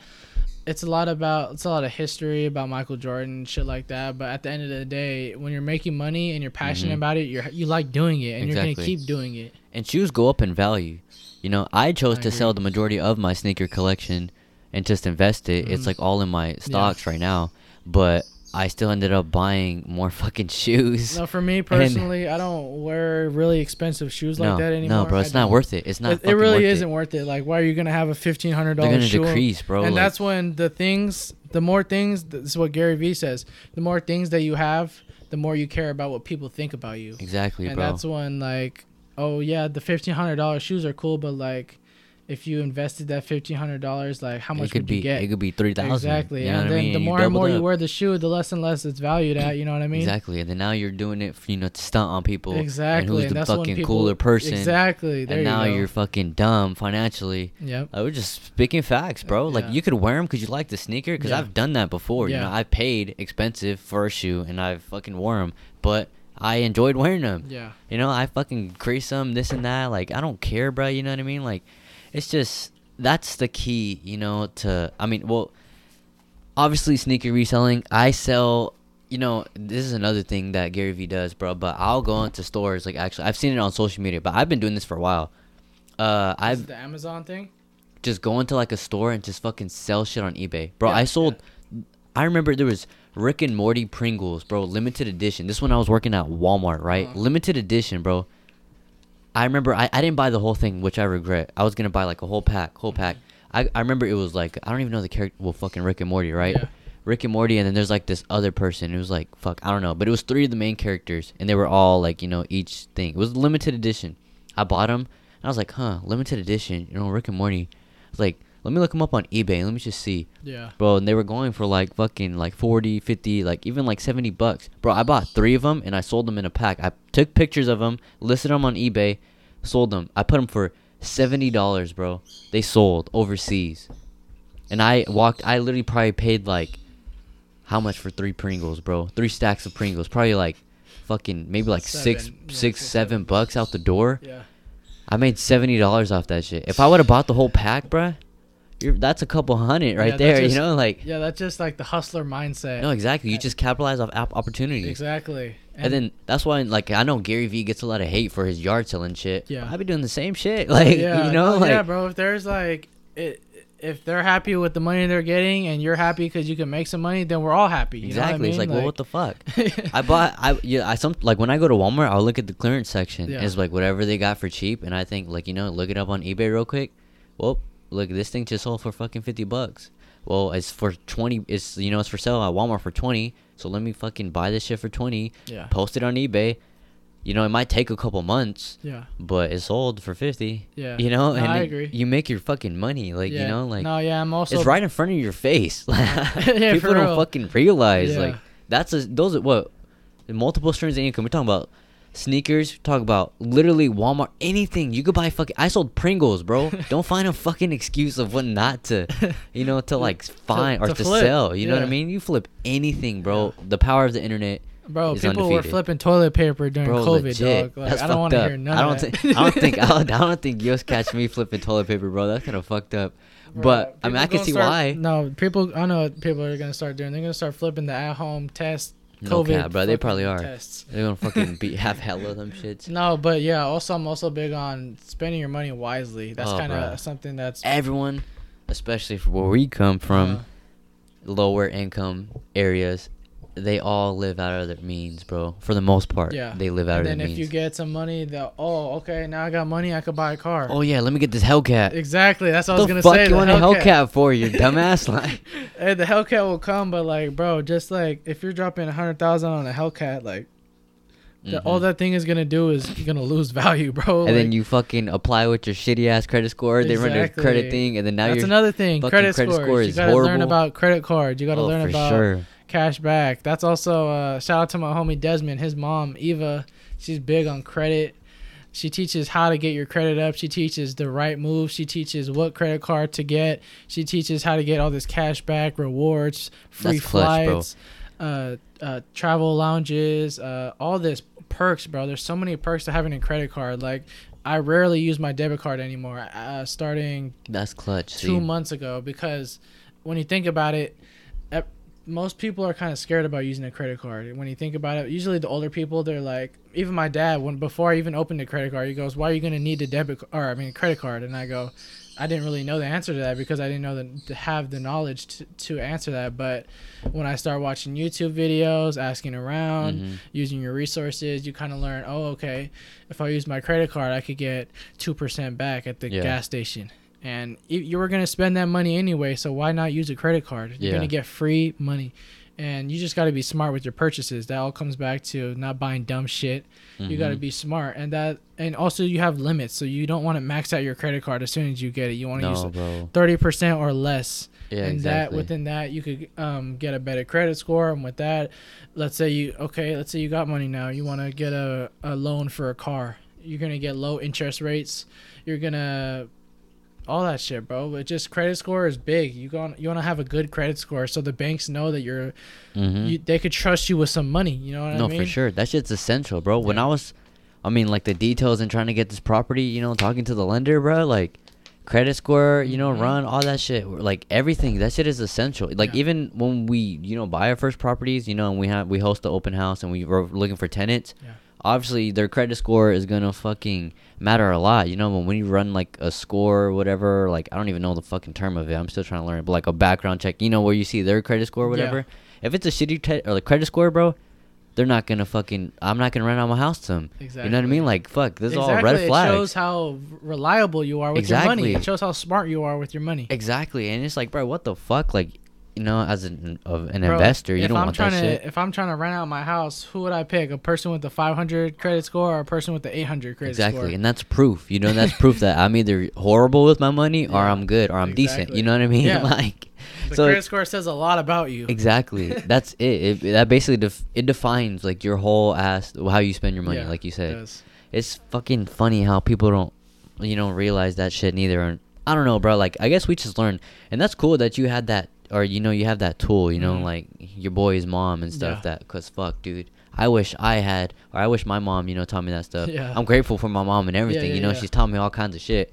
It's a lot about it's a lot of history about Michael Jordan and shit like that. But at the end of the day, when you're making money and you're passionate Mhm. about it, you're you like doing it and you're gonna keep doing it. And shoes go up in value. You know, I chose I to sell the majority of my sneaker collection and just invest it. It's Mhm. like all in my stocks right now. But I still ended up buying more fucking shoes. No, for me personally, I don't wear really expensive shoes like that anymore. no, bro, it's not worth it. It's not. It, it really isn't worth it. Like, why are you gonna have a fifteen hundred dollars? They're gonna decrease, bro. and like- that's when the things, the more things, this is what Gary Vee says. The more things that you have, the more you care about what people think about you. exactly, and bro. that's when like, oh yeah, the fifteen hundred dollars shoes are cool, but like, if you invested that fifteen hundred dollars, like how much it could would be you get? it could be three thousand. Exactly, You know and what I then mean? the more and more you wear the shoe, the less and less it's valued at. You know what I mean? Exactly, and then now you're doing it, for, you know, to stunt on people. Exactly. And who's the that's fucking people- cooler person? Exactly. There and now you are fucking dumb financially. Yep. I was just speaking facts, bro. Like Yeah. you could wear them because you like the sneaker. Because Yeah. I've done that before. Yeah. You know, I paid expensive for a shoe and I fucking wore them, but I enjoyed wearing them. Yeah. You know, I fucking crease them, this and that. Like I don't care, bro. You know what I mean? Like it's just that's the key. You know, to I mean, well, obviously sneaker reselling. I sell. You know, this is another thing that Gary Vee does, bro. But I'll go into stores. Like actually, I've seen it on social media, but I've been doing this for a while. Uh, This I've the Amazon thing. just go into like a store and just fucking sell shit on eBay. Bro, Yeah, I sold I remember there was Rick and Morty Pringles, bro, limited edition. This one I was working at Walmart, right? Uh-huh. Limited edition, bro. I remember I, I didn't buy the whole thing, which I regret. I was gonna buy like a whole pack, whole pack. I, I remember it was like I don't even know the character well fucking Rick and Morty, right? Yeah. Rick and Morty and then there's like this other person. It was like fuck, I don't know. But it was three of the main characters and they were all like, you know, each thing. It was limited edition. I bought them and I was like, huh, limited edition, you know, Rick and Morty. I was like, let me look them up on eBay. Let me just see. Yeah. Bro, and they were going for like fucking like 40, 50, like even like 70 bucks. Bro, I bought three of them and I sold them in a pack. I took pictures of them, listed them on eBay, sold them. I put them for $70, bro. They sold overseas. And I walked, I literally probably paid like, how much for three Pringles, bro? Three stacks of Pringles. Probably like fucking, maybe like six, Yeah, six, six, seven seven. bucks out the door. Yeah. I made seventy dollars off that shit. If I would have bought the whole pack, bruh, you're, that's a couple hundred right Yeah, there. just- you know, like Yeah, that's just like the hustler mindset. no, exactly. You just capitalize off app opportunities, Exactly. and, then that's why, like, I know Gary Vee gets a lot of hate for his yard selling shit. Yeah. I be doing the same shit. Like, yeah, you know, oh, like, yeah, bro. If there's like, it, if they're happy with the money they're getting and you're happy because you can make some money, then we're all happy. You exactly. It's Know like, what I well, what the fuck? I bought, I yeah, I some like when I go to Walmart, I'll look at the clearance section. Yeah. It's like whatever they got for cheap, and I think like you know, look it up on eBay real quick. Well, look, this thing just sold for fucking fifty bucks. Well, it's for twenty. It's you know, it's for sale at Walmart for twenty. So let me fucking buy this shit for twenty. yeah. Post it on eBay. You know, it might take a couple months, Yeah. but it sold for fifty. Yeah. You know, No, and I it- agree. you make your fucking money. Like yeah. you know, like no, yeah, I'm also. it's right in front of your face. Yeah, people don't fucking realize Yeah. like that's a those are what multiple streams of income. We're talking about sneakers. Talk about literally Walmart. Anything you could buy. Fucking I sold Pringles, bro. don't find a fucking excuse of what not to, you know, to like find or to to, sell. You know what I mean? You flip anything, bro. The power of the internet. Bro, is people were flipping toilet paper during Bro, COVID, legit. dog. Like, That's I don't fucked want to up. hear none I don't of think. I don't think. I don't, I don't think you'll catch me flipping toilet paper, bro. That's kind of fucked up. Bro, but I mean, I can see start- why. No, people. I know what people are gonna start doing. They're gonna start flipping the at-home test. No COVID, cap, bro. They probably are. Tests. They're gonna fucking be have hella of them shits. No, but yeah. Also, I'm also big on spending your money wisely. That's Oh, kind of something that's Everyone, especially from where we come from, uh, lower income areas, they all live out of their means, bro. For the most part, Yeah. they live out and of then their if means. you get some money, the oh, okay, now I got money, I could buy a car. oh yeah, let me get this Hellcat. Exactly. That's what I was gonna fuck say. you the want a Hellcat. Hellcat for, you dumbass? like, Hey, the Hellcat will come, but like, bro, just like if you're dropping a hundred thousand on a Hellcat, like, the, mm-hmm. all that thing is gonna do is you're gonna lose value, bro. And then you fucking apply with your shitty ass credit score. They run a credit thing, and then now that's you're another thing. Credit, credit scores. score you gotta learn about credit cards. You gotta oh, learn for about sure. Cash back. That's also uh, shout out to my homie Desmond. His mom Eva, she's big on credit. She teaches how to get your credit up. She teaches the right move. She teaches what credit card to get. She teaches how to get all this cash back, rewards, free That's clutch, flights, uh, uh, travel lounges, uh, all this perks, bro. There's so many perks to having a credit card. Like I rarely use my debit card anymore. Uh, starting That's clutch. two see. months ago because when you think about it, most people are kind of scared about using a credit card. When you think about it, usually the older people, they're like, even my dad, when before I even opened a credit card, he goes, "Why are you gonna need a debit or I mean credit card?" And I go, I didn't really know the answer to that because I didn't know the, to have the knowledge to, to answer that. But when I start watching YouTube videos, asking around, Mhm. using your resources, you kind of learn, oh, okay, if I use my credit card, I could get 2% back at the Yeah. gas station. And you you were going to spend that money anyway, so why not use a credit card? You're Yeah. going to get free money. And you just got to be smart with your purchases. That all comes back to not buying dumb shit. You got to be smart. And that and also you have limits, so you don't want to max out your credit card as soon as you get it. You want to no, use bro. 30% or less Yeah, and that within that you could um, get a better credit score and with that let's say you okay let's say you got money now you want to get a, a loan for a car you're gonna get low interest rates you're gonna all that shit bro but just credit score is big you going you want to have a good credit score so the banks know that you're Mhm. you, they could trust you with some money you know what no, i mean for sure. That shit's essential, bro. When Yeah. I was, I mean, like the details and trying to get this property, you know, talking to the lender, bro, like credit score, you know, Mhm. run all that shit, like everything. That shit is essential. Like Yeah. even when we, you know, buy our first properties, you know, and we have we host the open house and we were looking for tenants. Yeah. Obviously, their credit score is gonna fucking matter a lot. You know, when when you run like a score or whatever, like I don't even know the fucking term of it. I'm still trying to learn. it, But like a background check, you know, where you see their credit score or Yeah. whatever. If it's a shitty te- or like credit score, bro, they're not gonna fucking. I'm not gonna rent out my house to them. Exactly. You know what I mean? Like, fuck, this is all exactly. red flags. it shows how reliable you are with your money Exactly. it shows how smart you are with your money exactly, and it's like, bro, what the fuck? Like, you know, as an of an Bro, investor, you don't I'm want trying that to, shit. If I'm trying to rent out my house, who would I pick? A person with a 500 credit score or a person with the 800 credit Exactly, score? Exactly, and that's proof. You know, that's proof that I'm either horrible with my money or Yeah, I'm good or I'm decent. You know what I mean? Yeah. like, the so credit score says a lot about you. exactly, that's it. it. That basically def- it defines like your whole ass how you spend your money, Yeah, like you said. does. it's fucking funny how people don't you know realize that shit neither and i don't know bro like i guess we just learned and that's cool that you had that or you know you have that tool you know Mhm. like your boy's mom and stuff Yeah. that because fuck dude i wish i had or i wish my mom you know taught me that stuff Yeah. i'm grateful for my mom and everything yeah, you know she's taught me all kinds of shit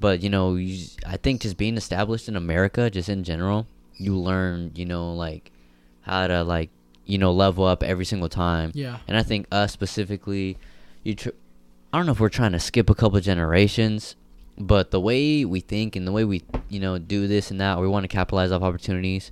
but you know you, i think just being established in america just in general you learn you know like how to like you know level up every single time Yeah. and I think us specifically, you. Tr- I don't know if we're trying to skip a couple generations, but the way we think and the way we, you know, do this and that, we want to capitalize off opportunities.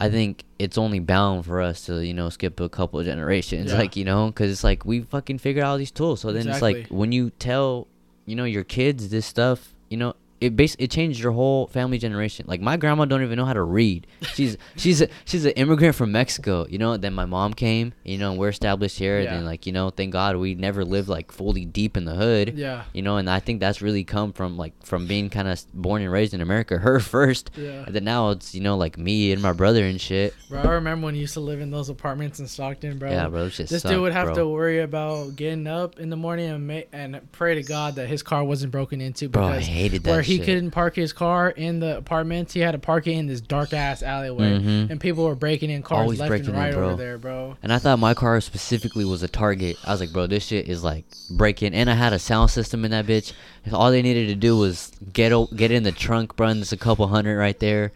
I think it's only bound for us to, you know, skip a couple of generations, Yeah. like you know, because it's like we fucking figured out all these tools. So then it's like when you tell, you know, your kids this stuff, you know, it bas- it changed your whole family generation. Like my grandma don't even know how to read. She's she's a, she's an immigrant from Mexico, you know. Then my mom came, you know, and we're established here. Yeah. And like you know, thank God we never lived like fully deep in the hood. Yeah. You know, and I think that's really come from like from being kind of born and raised in America. Her first, Yeah. and then now it's you know like me and my brother and shit. Bro, I remember when you used to live in those apartments in Stockton, bro. Yeah, bro, this sucked, dude would have bro. to worry about getting up in the morning and ma- and pray to God that his car wasn't broken into Bro, I hated that where he shit. couldn't park his car in the apartments, he had to park it in this dark ass alleyway, Mhm. and people were breaking in cars Always left breaking and in, right bro. over there, bro. And I thought my car specifically was a target. I was like, bro, this shit is like breaking. And I had a sound system in that bitch. All they needed to do was get o- get in the trunk, bro. and There's a couple hundred right there.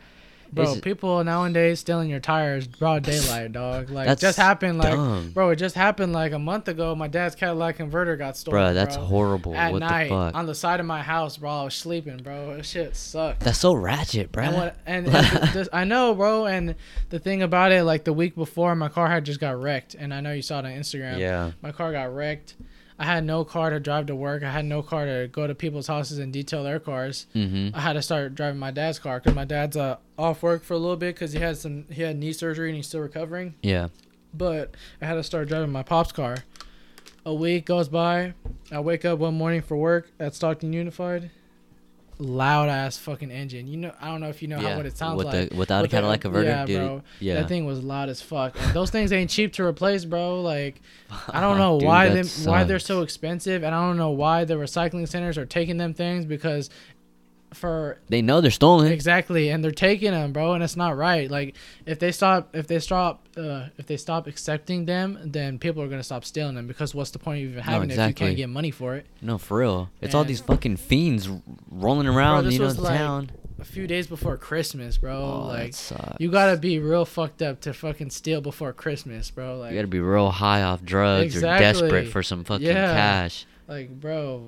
Bro, It's- people nowadays stealing your tires broad daylight, dog. Like just happened like dumb. bro, it just happened like a month ago. My dad's Cadillac converter got stolen. Bro, that's bro. horrible. At what night the fuck? on the side of my house, bro. I was sleeping, bro. That shit sucked. That's so ratchet, bro. And what? And, and th- this, I know, bro. And the thing about it, like the week before, my car had just got wrecked, and I know you saw it on Instagram. yeah. My car got wrecked. I had no car to drive to work. I had no car to go to people's houses and detail their cars. Mm-hmm. I had to start driving my dad's car because my dad's uh, off work for a little bit because he had some he had knee surgery and he's still recovering. Yeah. But I had to start driving my pop's car. A week goes by. I wake up one morning for work at Stockton Unified. Loud ass fucking engine. You know, I don't know if you know yeah. how what it sounds With like. the, without a With the- Cadillac converter, yeah, dude. bro. Yeah. That thing was loud as fuck. And those things ain't cheap to replace, bro. Like, I don't know Dude, why them why they're so expensive, and I don't know why the recycling centers are taking them things because for They know they're stolen. exactly, and they're taking them, bro, and it's not right. Like, if they stop, if they stop, uh, if they stop accepting them, then people are gonna stop stealing them because what's the point of even having it if you can't get money for it? No, for real. It's all these fucking fiends rolling around, this you know, like- town. A few days before Christmas, bro. Oh, like, you gotta be real fucked up to fucking steal before Christmas, bro. Like, You gotta be real high off drugs Exactly. or desperate for some fucking Yeah. cash. Like, bro,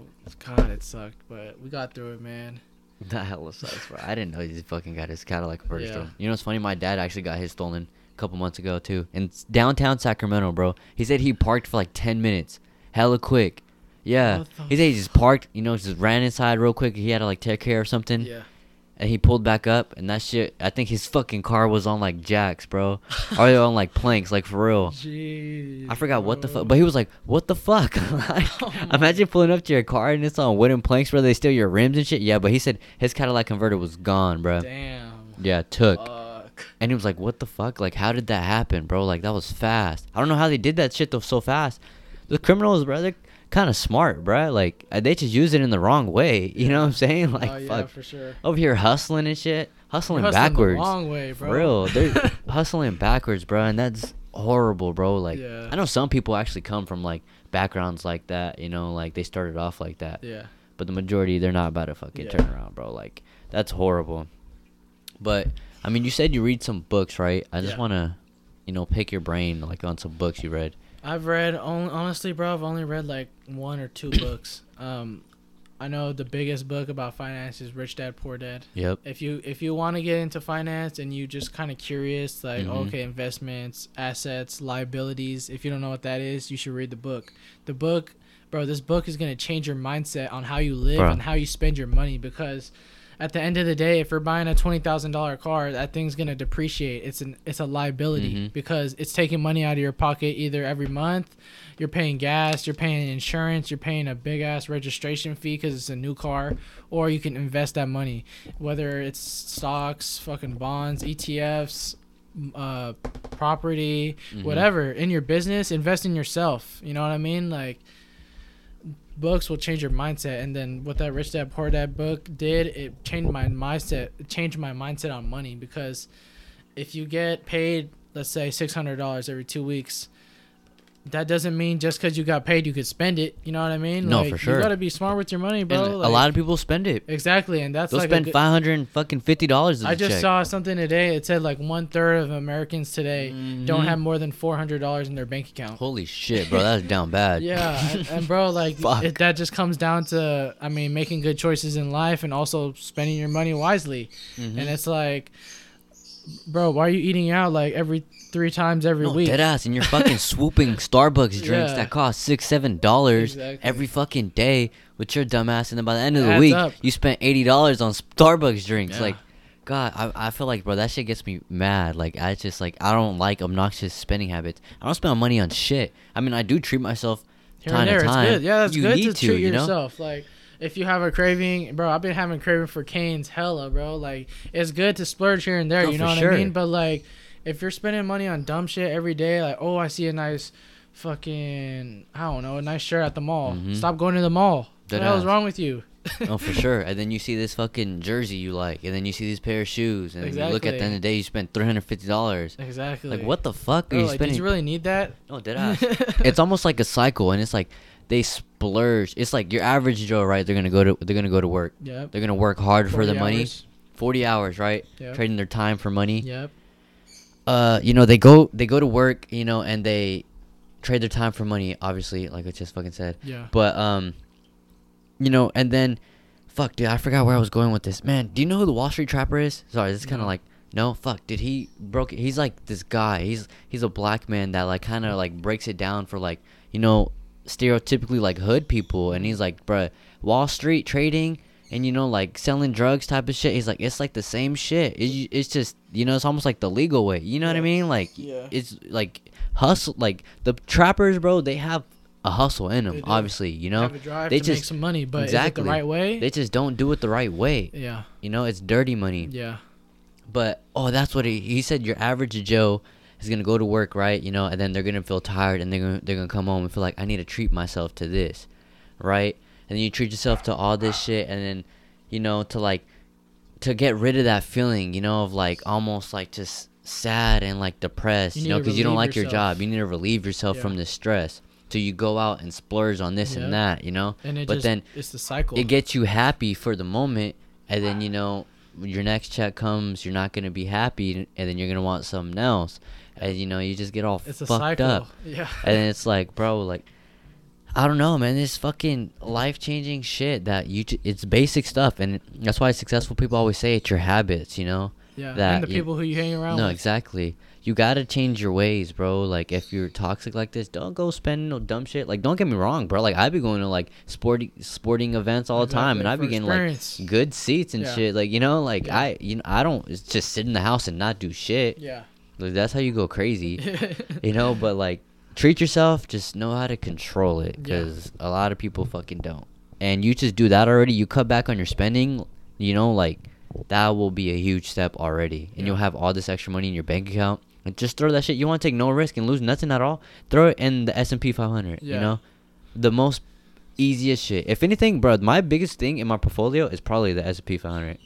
God, it sucked, but we got through it, man. That hella sucks, bro. I didn't know he fucking got his Cadillac converter Yeah. You know what's funny? My dad actually got his stolen a couple months ago too, in downtown Sacramento, bro. He said he parked for like ten minutes, hella quick. Yeah, he said he just parked, you know, just ran inside real quick. He had to like take care of something, Yeah. And he pulled back up, and that shit. I think his fucking car was on like jacks, bro, or they on like planks, like for real. Jeez. I forgot what the fuck, but he was like, "What the fuck?" like, Oh imagine pulling up to your car and it's on wooden planks, bro. They steal your rims and shit. Yeah, but he said his Cadillac converter was gone, bro. Damn. Yeah, took. Fuck. And he was like, "What the fuck? Like, how did that happen, bro? Like, that was fast. I don't know how they did that shit though so fast. The criminals, bro, they're kind of smart, bro. Like, uh, they just use it in the wrong way. You know what I'm saying? Like, oh, yeah, fuck, for sure. over here hustling and shit, hustling, hustling the backwards. wrong way, bro. For real, they're hustling backwards, bro, and that's horrible, bro. Like, Yeah. I know some people actually come from like backgrounds like that. You know, like they started off like that Yeah. but the majority they're not about to fucking Yeah. turn around, bro. Like that's horrible. But I mean, you said you read some books, right? I just want to, you know, pick your brain like on some books you read. I've read only honestly, bro. I've only read like one or two books. Um, I know the biggest book about finance is Rich Dad Poor Dad. Yep. If you if you want to get into finance and you just kind of curious, like Mhm. okay, investments, assets, liabilities. If you don't know what that is, you should read the book. The book, bro. This book is gonna change your mindset on how you live Bro. and how you spend your money because. At the end of the day, if you're buying a twenty thousand dollar car, that thing's gonna depreciate. It's an it's a liability Mhm. because it's taking money out of your pocket either every month you're paying gas, you're paying insurance, you're paying a big ass registration fee because it's a new car, or you can invest that money, whether it's stocks, fucking bonds, ETFs, uh, property, Mhm. whatever in your business. Invest in yourself. You know what I mean? Like books will change your mindset, and then what that Rich Dad Poor Dad book did, it changed my mindset. Changed my mindset on money because if you get paid, let's say six hundred dollars every two weeks that doesn't mean just because you got paid you could spend it. You know what I mean? No, like, for sure. You gotta be smart with your money, bro. and a lot of people spend it. exactly, and that's They'll like spend five hundred fucking fifty dollars. I just check. saw something today. It said like one third of Americans today don't Mhm. have more than four hundred dollars in their bank account. Holy shit, bro, that's down bad. Yeah, and, and bro, like it, that just comes down to, I mean, making good choices in life and also spending your money wisely. Mhm. And it's like, bro, why are you eating out like every three times every no, week? dead ass, and you're fucking swooping Starbucks drinks Yeah. that cost six, seven dollars Exactly. every fucking day with your dumbass, and then by the end of the Adds week, up. you spent eighty dollars on Starbucks drinks. Yeah. Like, God, I, I feel like, bro, that shit gets me mad. Like, I just like I don't like obnoxious spending habits. I don't spend money on shit. I mean, I do treat myself Here time and there, to time. it's good. Yeah, that's you good need to, to, treat you know? yourself. Like, if you have a craving, bro, I've been having craving for Canes, hella, bro. Like, it's good to splurge here and there. No, you know what sure. I mean? But like, if you're spending money on dumb shit every day, like, oh, I see a nice, fucking, I don't know, a nice shirt at the mall. Mhm. Stop going to the mall. What the Dead hell is wrong with you? oh, for sure. And then you see this fucking jersey you like, and then you see these pair of shoes, and then you look at the end of the day, you spent three hundred fifty dollars. Exactly. Like, what the fuck are you like, spending? did you really need that? No, dead ass. it's almost like a cycle, and it's like they splurge. It's like your average Joe, right? They're gonna go to they're gonna go to work. Yep. They're gonna work hard for 40 the money. hours. Forty hours, right? Yep. Trading their time for money. Yep. Uh, you know they go they go to work, you know, and they trade their time for money. Obviously, like I just fucking said. Yeah. But um, you know, and then, fuck, dude, I forgot where I was going with this. Man, do you know who the Wall Street Trapper is? Sorry, this is kind of No. like no, fuck. Did he broke? He's like this guy. He's he's a black man that like kind of like breaks it down for like you know stereotypically like hood people, and he's like, bruh, Wall Street trading. And you know, like selling drugs type of shit. He's like, it's like the same shit. It, it's just, you know, it's almost like the legal way. You know what I mean? Like, Yeah. it's like hustle. Like the trappers, bro. They have a hustle in them. Obviously, you know, have a drive they to make some money, but exactly. is it the right way? they just don't do it the right way. yeah. You know, it's dirty money. Yeah. But oh, that's what he, he said. Your average Joe is gonna go to work, right? You know, and then they're gonna feel tired, and they're gonna they're gonna come home and feel like I need to treat myself to this, right? And then you treat yourself to all this shit, and then you know to like to get rid of that feeling, you know, of like almost like just sad and like depressed, You you, know, because you don't like your job. You need to relieve yourself Yeah. from this stress. So you go out and splurge on this Yeah. and that, you know. And it but just then it's the cycle. it gets you happy for the moment and then you know your next check comes you're not going to be happy and then you're going to want something else and you know you just get all it's a fucked cycle. up Yeah. and it's like bro like I don't know, man. This fucking life changing shit that you. It's basic stuff, and that's why successful people always say it's your habits. You know. Yeah, That and the you- people who you hang around No, with. exactly. You gotta change your ways, bro. Like if you're toxic like this, don't go spending no dumb shit. Like don't get me wrong, bro. Like I be going to like sporting sporting events all the time, and I be getting experience. like good seats and Yeah. shit. Like you know, like Yeah. I you know I don't just sit in the house and not do shit. Yeah. Like that's how you go crazy, you know. But like treat yourself. Just know how to control it, Yeah. because a lot of people fucking don't. And you just do that already. You cut back on your spending. You know, like that will be a huge step already, and Yeah. you'll have all this extra money in your bank account. And just throw that shit. You want to take no risk and lose nothing at all? Throw it in the S and P 500. You know, the most easiest shit. If anything, bro, my biggest thing in my portfolio is probably the S and P 500.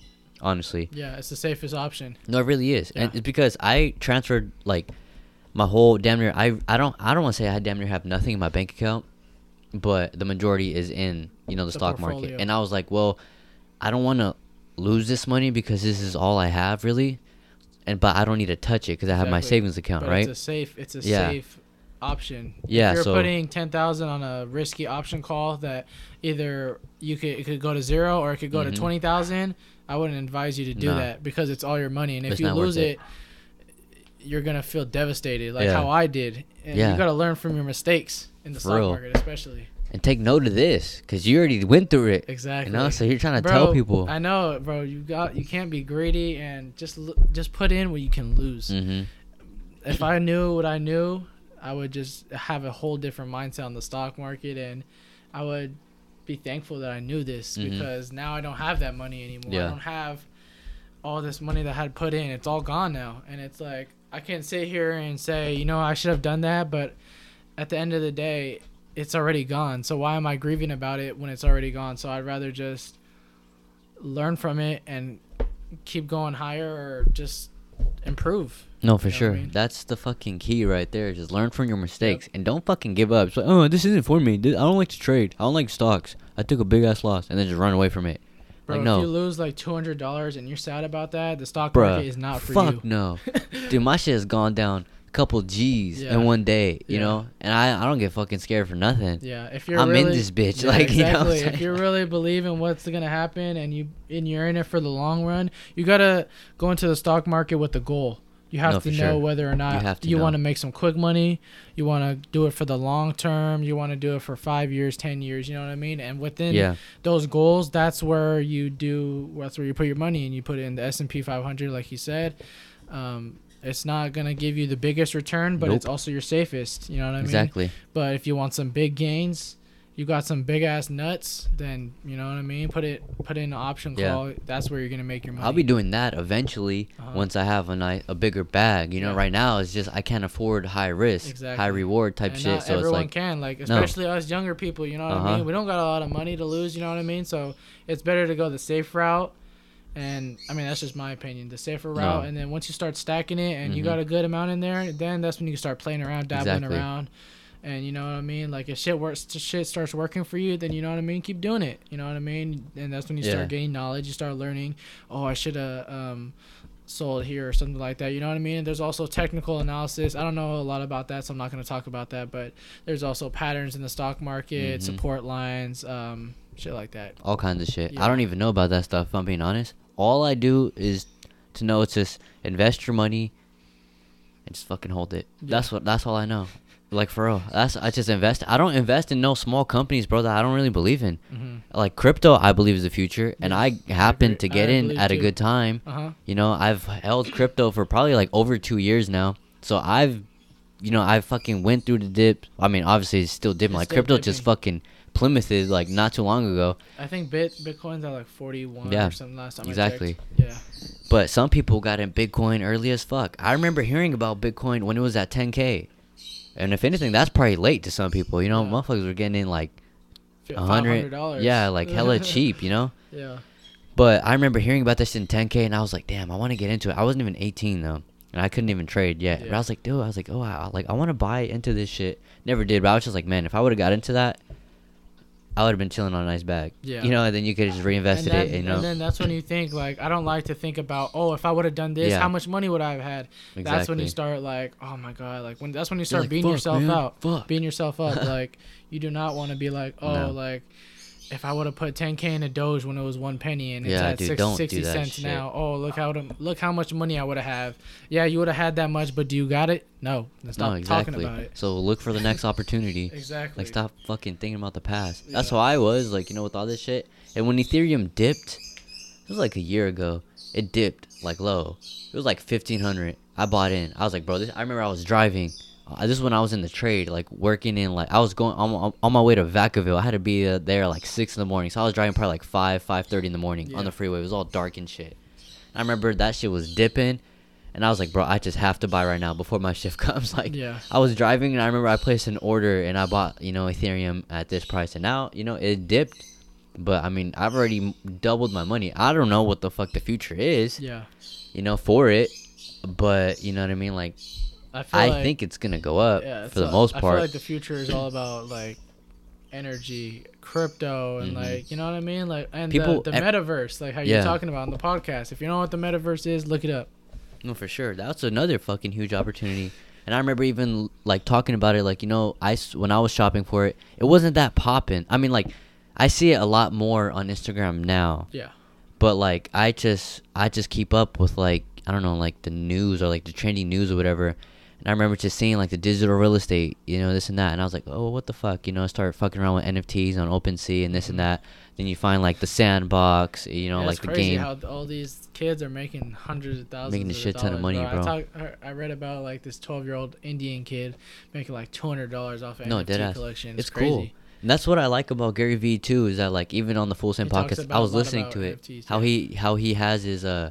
Honestly, yeah, it's the safest option. no, it really is, and it's because I transferred like my whole damn near. I I don't I don't want to say I damn near have nothing in my bank account, but the majority is in you know the, The stock market, and I was like, well, I don't want to lose this money because this is all I have really, and but I don't need to touch it because I have my savings account, But right? It's a safe. It's a Yeah. safe option. Yeah, If you're so- putting ten thousand on a risky option call that either you could it could go to zero or it could go Mhm. to twenty thousand, I wouldn't advise you to do No. that because it's all your money, and if It's you lose it. it, you're gonna feel devastated, like Yeah. how I did. And Yeah. you gotta learn from your mistakes in the For stock real. market, especially. and take note of this because you already went through it. Exactly. You know, so you're trying to Bro, tell people. I know, bro. You got you can't be greedy and just just put in what you can lose. mm-hmm. if I knew what I knew, I would just have a whole different mindset on the stock market, and I would be thankful that I knew this Mhm. because now I don't have that money anymore. Yeah. I don't have all this money that I had put in. It's all gone now, and it's like I can't sit here and say, you know, I should have done that, but at the end of the day, it's already gone. So why am I grieving about it when it's already gone? So I'd rather just learn from it and keep going higher or just improve. No, for You know what I sure. mean? That's the fucking key right there. Just learn from your mistakes and don't fucking give up. It's like, oh, this isn't for me. I don't like to trade. I don't like stocks. I took a big ass loss and then just run away from it. Bro, like if no, you lose like two hundred dollars and you're sad about that, the stock Bruh, market is not for fuck you. no, dude. My shit has gone down a couple G's Yeah. in one day. You Yeah. know, and I I don't get fucking scared for nothing. Yeah, if you're I'm in this bitch, Yeah, like, you know what I'm exactly. if you're really believe in what's gonna happen and you and you're in it for the long run, you gotta go into the stock market with a goal. You have No, to know sure. whether or not You you want to make some quick money. You want to do it for the long term. You want to do it for five years, ten years. You know what I mean? And within Yeah, those goals, that's where you do. That's where you put your money, and you put it in the S and P 500, like you said. Um, it's not gonna give you the biggest return, but it's also your safest. You know what I mean? exactly. But if you want some big gains, you got some big ass nuts, then you know what I mean. Put it, put in an option Yeah. call. That's where you're gonna make your money. I'll be doing that eventually Uh-huh. once I have a nice, a bigger bag. You know, Yeah. right now it's just I can't afford high risk, high reward type and shit. So it's everyone like can like, No. especially us younger people. You know what I Uh-huh. mean? We don't got a lot of money to lose. You know what I mean? So it's better to go the safe route. And I mean that's just my opinion, the safer route. No. And then once you start stacking it, and you Mhm. got a good amount in there, then that's when you can start playing around, dabbling Exactly. around. And you know what I mean? Like if shit works, shit starts working for you, then you know what I mean. Keep doing it. You know what I mean? And that's when you Yeah. start gaining knowledge. You start learning. Oh, I should have um, sold here or something like that. You know what I mean? And there's also technical analysis. I don't know a lot about that, so I'm not going to talk about that. But there's also patterns in the stock market, Mhm. support lines, um, shit like that. all kinds of shit. Yeah. I don't even know about that stuff. If I'm being honest, all I do is to know it's just invest your money and just fucking hold it. Yeah. That's what. That's all I know. Like for real, that's I just invest. I don't invest in no small companies, bro. That I don't really believe in. Mm-hmm. Like crypto, I believe is the future, and I happen agree. to get I in at a good time. Uh huh. You know, I've held crypto for probably like over two years now. So I've, you know, I fucking went through the dip. I mean, obviously it's still dipping. It's Like still crypto just dipping. fucking plymouthed like not too long ago. I think Bit Bitcoin's at like 41 Yeah, or something last time. exactly. I checked. Yeah. But some people got in Bitcoin early as fuck. I remember hearing about Bitcoin when it was at 10k. And if anything, that's probably late to some people. You know, Yeah. motherfuckers were getting in like a hundred. $500. Yeah, like hella cheap. You know. Yeah. But I remember hearing about this in 10k, and I was like, damn, I want to get into it. I wasn't even 18 though, and I couldn't even trade yet. But I was like, dude, I was like, oh, I, like I want to buy into this shit. Never did, but I was just like, man, if I would have got into that, I would have been chilling on a nice bag. Yeah. You know, and then you could just reinvested and, it. You know. and then that's when you think like I don't like to think about oh if I would have done this Yeah. how much money would I have had that's when you start like oh my god like when that's when you start like, beating "Fuck, yourself man, out fuck." beating yourself up like you do not want to be like oh No. like if I would have put 10k in a Doge when it was one penny and it's Yeah, at dude, six, don't do 60 that cents shit. now oh look how look how much money I would have have yeah you would have had that much but do you got it no no, exactly. talking about it So look for the next opportunity. exactly Like stop fucking thinking about the past. That's Yeah. how I was, like, you know, with all this shit. And when Ethereum dipped, it was like a year ago. It dipped like low. It was like fifteen hundred. I bought in. I was like, bro, this I remember I was driving. Uh, this is when I was in the trade, like working in like I was going on, on, on my way to Vacaville. I had to be uh, there like six in the morning, so I was driving probably like five, five thirty in the morning Yeah. on the freeway. It was all dark and shit. I remember that shit was dipping, and I was like, bro, I just have to buy right now before my shift comes. Like, Yeah. I was driving and I remember I placed an order and I bought, you know, Ethereum at this price. And now, you know, it dipped. But I mean, I've already doubled my money. I don't know what the fuck the future is, yeah you know, for it. But, you know what I mean? Like, I I like, think it's going to go up yeah, for the all- most part. I feel like the future is all about like energy, crypto, and Mhm. like you know what I mean, like and People- the, the metaverse, like how Yeah. you're talking about on the podcast. If you know what the metaverse is, look it up. No, for sure. That's another fucking huge opportunity. And I remember even like talking about it, like you know, I when I was shopping for it, it wasn't that popping. I mean, like I see it a lot more on Instagram now. Yeah. But like I just I just keep up with like I don't know like the news or like the trending news or whatever. And I remember just seeing like the digital real estate, you know, this and that, and I was like, oh, what the fuck, you know, I started fucking around with NFTs on OpenSea and this and that. Then you find like the sandbox, you know, Yeah, like it's the crazy game. how all these kids are making hundreds of thousands. Making a of shit ton of money, bro. I, talk, I read about like this 12 year old Indian kid making like 200 dollars off an No, NFT deadass. collection. It's It's, crazy. cool. And that's what I like about Gary Vee too, is that like even on the Full Send podcast, I was listening to it. NFTs, how yeah. he how he has his uh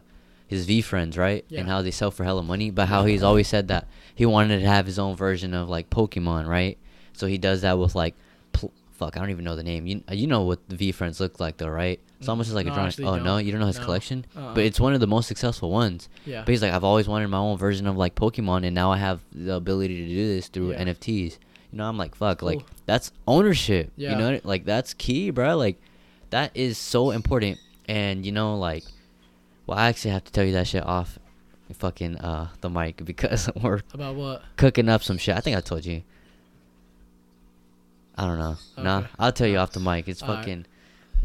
his VeeFriends, right? Yeah. And how they sell for hella money. But how he's always said that he wanted to have his own version of like Pokemon, right? So he does that with like pl- fuck, I don't even know the name. You uh, you know what the VeeFriends look like though, right? It's almost just like No, a drawing. Oh no, don't. you don't know his No. collection? Uh-uh. But it's one of the most successful ones. Yeah. But he's like, I've always wanted my own version of like Pokemon, and now I have the ability to do this through Yeah. NFTs. You know, I'm like, fuck, like that's ownership. Yeah. You know, like that's key, bro. Like that is so important. And you know, like, well, I actually have to tell you that shit off, fucking uh the mic because we're About what? cooking up some shit. I think I told you. I don't know. Nah, I'll tell you off the mic. It's Alright. fucking.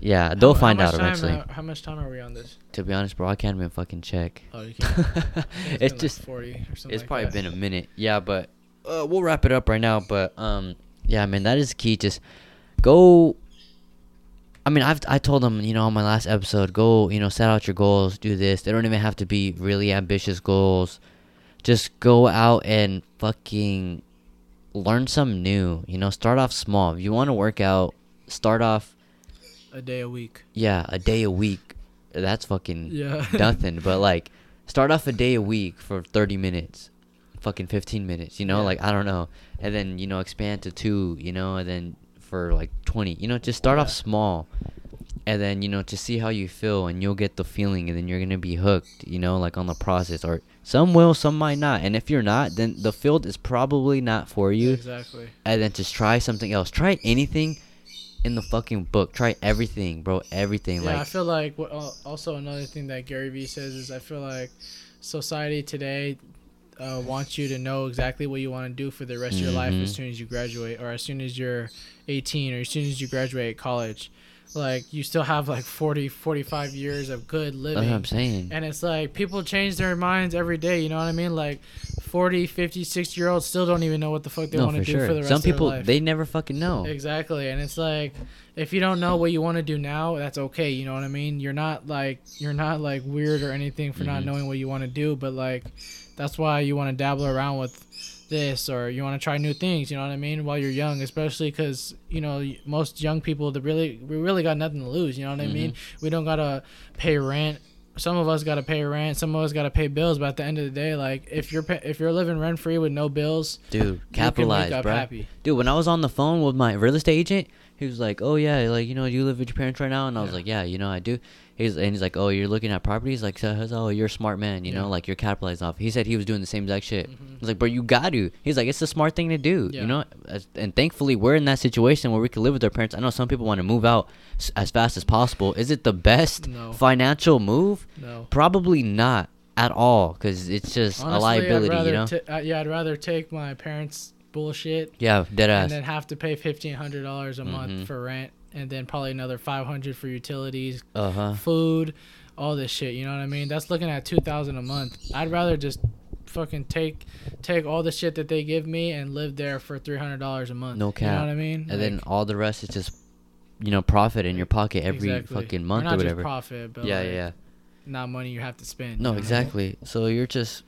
Yeah, they'll How- how find much out eventually. How, how much time are we on this? To be honest, bro, I can't even fucking check. Oh, you can't. it's like just 40 or something. it's like probably that. been a minute. Yeah, but uh, we'll wrap it up right now. But um, yeah, man, that is key. Just go. I mean, I've I told them, you know, on my last episode, go, you know, set out your goals, do this. They don't even have to be really ambitious goals. Just go out and fucking learn something new. You know, start off small. If you want to work out, start off, a day a week. yeah, a day a week. That's fucking Yeah. nothing. But like, start off a day a week for thirty minutes, fucking fifteen minutes. You know, Yeah. like I don't know, and then you know expand to two. You know, and then for like twenty. You know, just start off small, and then you know to see how you feel, and you'll get the feeling, and then you're gonna be hooked. You know, like on the process, or some will, some might not. And if you're not, then the field is probably not for you. Exactly. And then just try something else. Try anything in the fucking book. Try everything, bro. Everything. Yeah, I feel like what, also another thing that Gary Vee says is I feel like society today uh, wants you to know exactly what you want to do for the rest of your life as soon as you graduate or as soon as you're 18 or as soon as you graduate college. Like you still have like 40, 45 years of good living that's what I'm saying. And it's like people change their minds every day, you know what I mean? Like 40, 50, 60 year olds still don't even know what the fuck they no, want to do sure. for the rest Some of their life some people they never fucking know. Exactly. And it's like if you don't know what you want to do now, that's okay, you know what I mean? You're not like you're not like weird or anything for not Mhm. knowing what you want to do, but like that's why you want to dabble around with this or you want to try new things, you know what I mean? While you're young, especially cuz you know, most young people they really we really got nothing to lose, you know what I mean? Mm-hmm. We don't got to pay rent. Some of us got to pay rent, some of us got to pay bills, but at the end of the day, like if you're pa- if you're living rent free with no bills, Dude, capitalize, bro. happy. Dude, when I was on the phone with my real estate agent, he was like, "Oh yeah, like you know, you live with your parents right now?" And I was Yeah. like, "Yeah, you know, I do." He's and he's like, oh, you're looking at properties, like, so- oh, you're a smart man, you Yeah. know, like you're capitalizing off. He said he was doing the same exact shit. Mhm. He's like, bro, you got to. He's like, it's the smart thing to do, Yeah. you know. And thankfully, we're in that situation where we can live with our parents. I know some people want to move out as fast as possible. Is it the best No. financial move? No. Probably not at all, because it's just Honestly, a liability, you know. ta- uh, yeah, I'd rather take my parents' bullshit yeah, dead and then have to pay fifteen hundred dollars a month for rent, and then probably another five hundred for utilities, Uh huh. food, all this shit. You know what I mean? That's looking at two thousand a month. I'd rather just fucking take take all the shit that they give me and live there for three hundred dollars a month. No cap. You know what I mean? And then all the rest is just, you know, profit in your pocket every exactly. fucking month or just whatever. profit, but yeah, like, yeah, yeah. not money you have to spend. No, you know what I mean? exactly. So you're just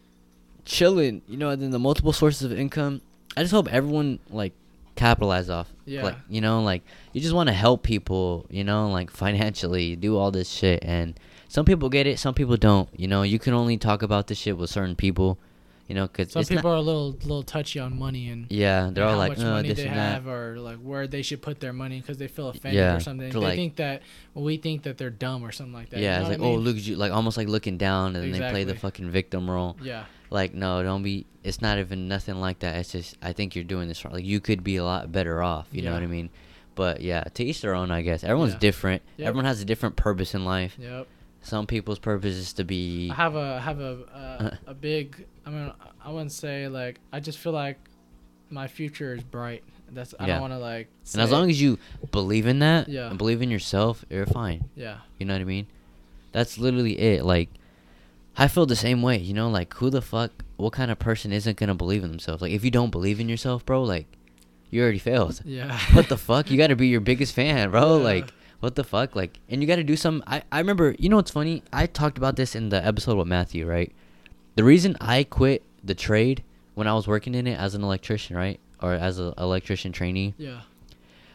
chilling, you know, and then the multiple sources of income. I just hope everyone like capitalize off. Yeah. Like, you know, like you just want to help people, you know, like financially do all this shit and some people get it, some people don't. You know, you can only talk about this shit with certain people, you know, cuz Some people not, are a little little touchy on money and Yeah, they're and all like, "Oh, money this they and that." have or like where they should put their money because they feel offended Yeah, or something. they're like- think that well, we think that they're dumb or something like that. you Yeah, know it's like, I "Oh, look at you," like almost like looking down and then they play the fucking victim role. Yeah, Like, no, don't be. It's not even nothing like that. It's just I think you're doing this wrong. Like, you could be a lot better off. You know what I mean? But yeah, to each their own. I guess everyone's Yeah. different. Yep. Everyone has a different purpose in life. yep. Some people's purpose is to be. I have a I have a uh, a big. I mean, I wouldn't say like I just feel like my future is bright. That's I Yeah. don't want to like. and as long as you believe in that Yeah. and believe in yourself, you're fine. yeah, You know what I mean? That's literally it. Like, I feel the same way. You know, like who the fuck, what kind of person isn't gonna believe in themselves? Like, if you don't believe in yourself, bro, like, you already failed. yeah. what the fuck? You got to be your biggest fan, bro. Yeah. Like, what the fuck? Like, and you got to do some. I I remember. You know what's funny? I talked about this in the episode with Matthew, right? The reason I quit the trade when I was working in it as an electrician, right, or as an electrician trainee, yeah.